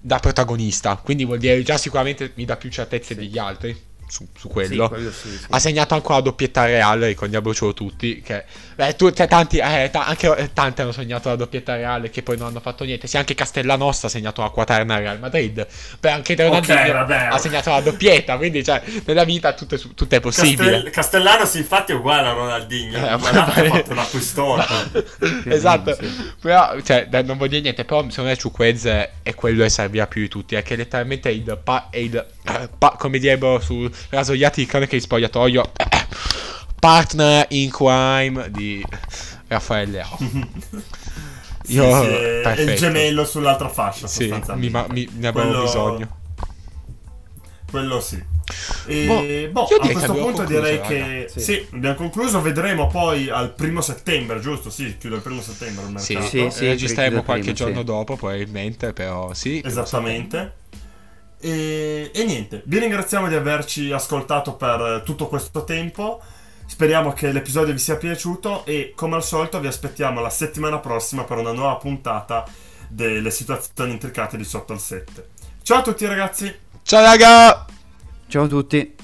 Da protagonista. Quindi vuol dire già sicuramente mi dà più certezze degli altri. Su, su sì, quello. quello sì, sì. Ha segnato anche la doppietta reale, ricordiamocelo tutti. Che, beh, tu, cioè, tanti, eh, ta- anche eh, tanti hanno segnato la doppietta reale che poi non hanno fatto niente. Sì, anche Castellanosta ha segnato la quaterna al Real Madrid. Beh, anche Ronaldinho vabbè. ha segnato la doppietta. Quindi, cioè, nella vita tutto tutto è possibile. Castel- Castellanos infatti è uguale a Ronaldinho. Eh, ma ha fatto l'acquistone. esatto, sì. però cioè, dai, non voglio dire niente. Però secondo me Ciuquez è quello che serviva più di tutti. È che letteralmente è il, pa- è il eh, pa- come direbbero su Rasoiati di cronache di spogliatoio, eh, partner in crime di Raffaele Leao. Sì, Io- sì, perfetto. il gemello sull'altra fascia Sì, mi, ma- mi- ne avevo Quello- bisogno. Quello sì. E, Boh, boh, a questo punto concluso, direi raga. che Sì. sì. abbiamo concluso. Vedremo poi al primo settembre, giusto? Sì, chiude il primo settembre il Sì, mercato. Sì, sì, registreremo credo qualche prima, giorno sì. dopo, probabilmente, però sì. Esattamente. E, e niente, vi ringraziamo di averci ascoltato per tutto questo tempo. Speriamo che l'episodio vi sia piaciuto e come al solito vi aspettiamo la settimana prossima per una nuova puntata delle situazioni intricate di sotto al 7. Ciao a tutti ragazzi! Ciao raga! Ciao a tutti.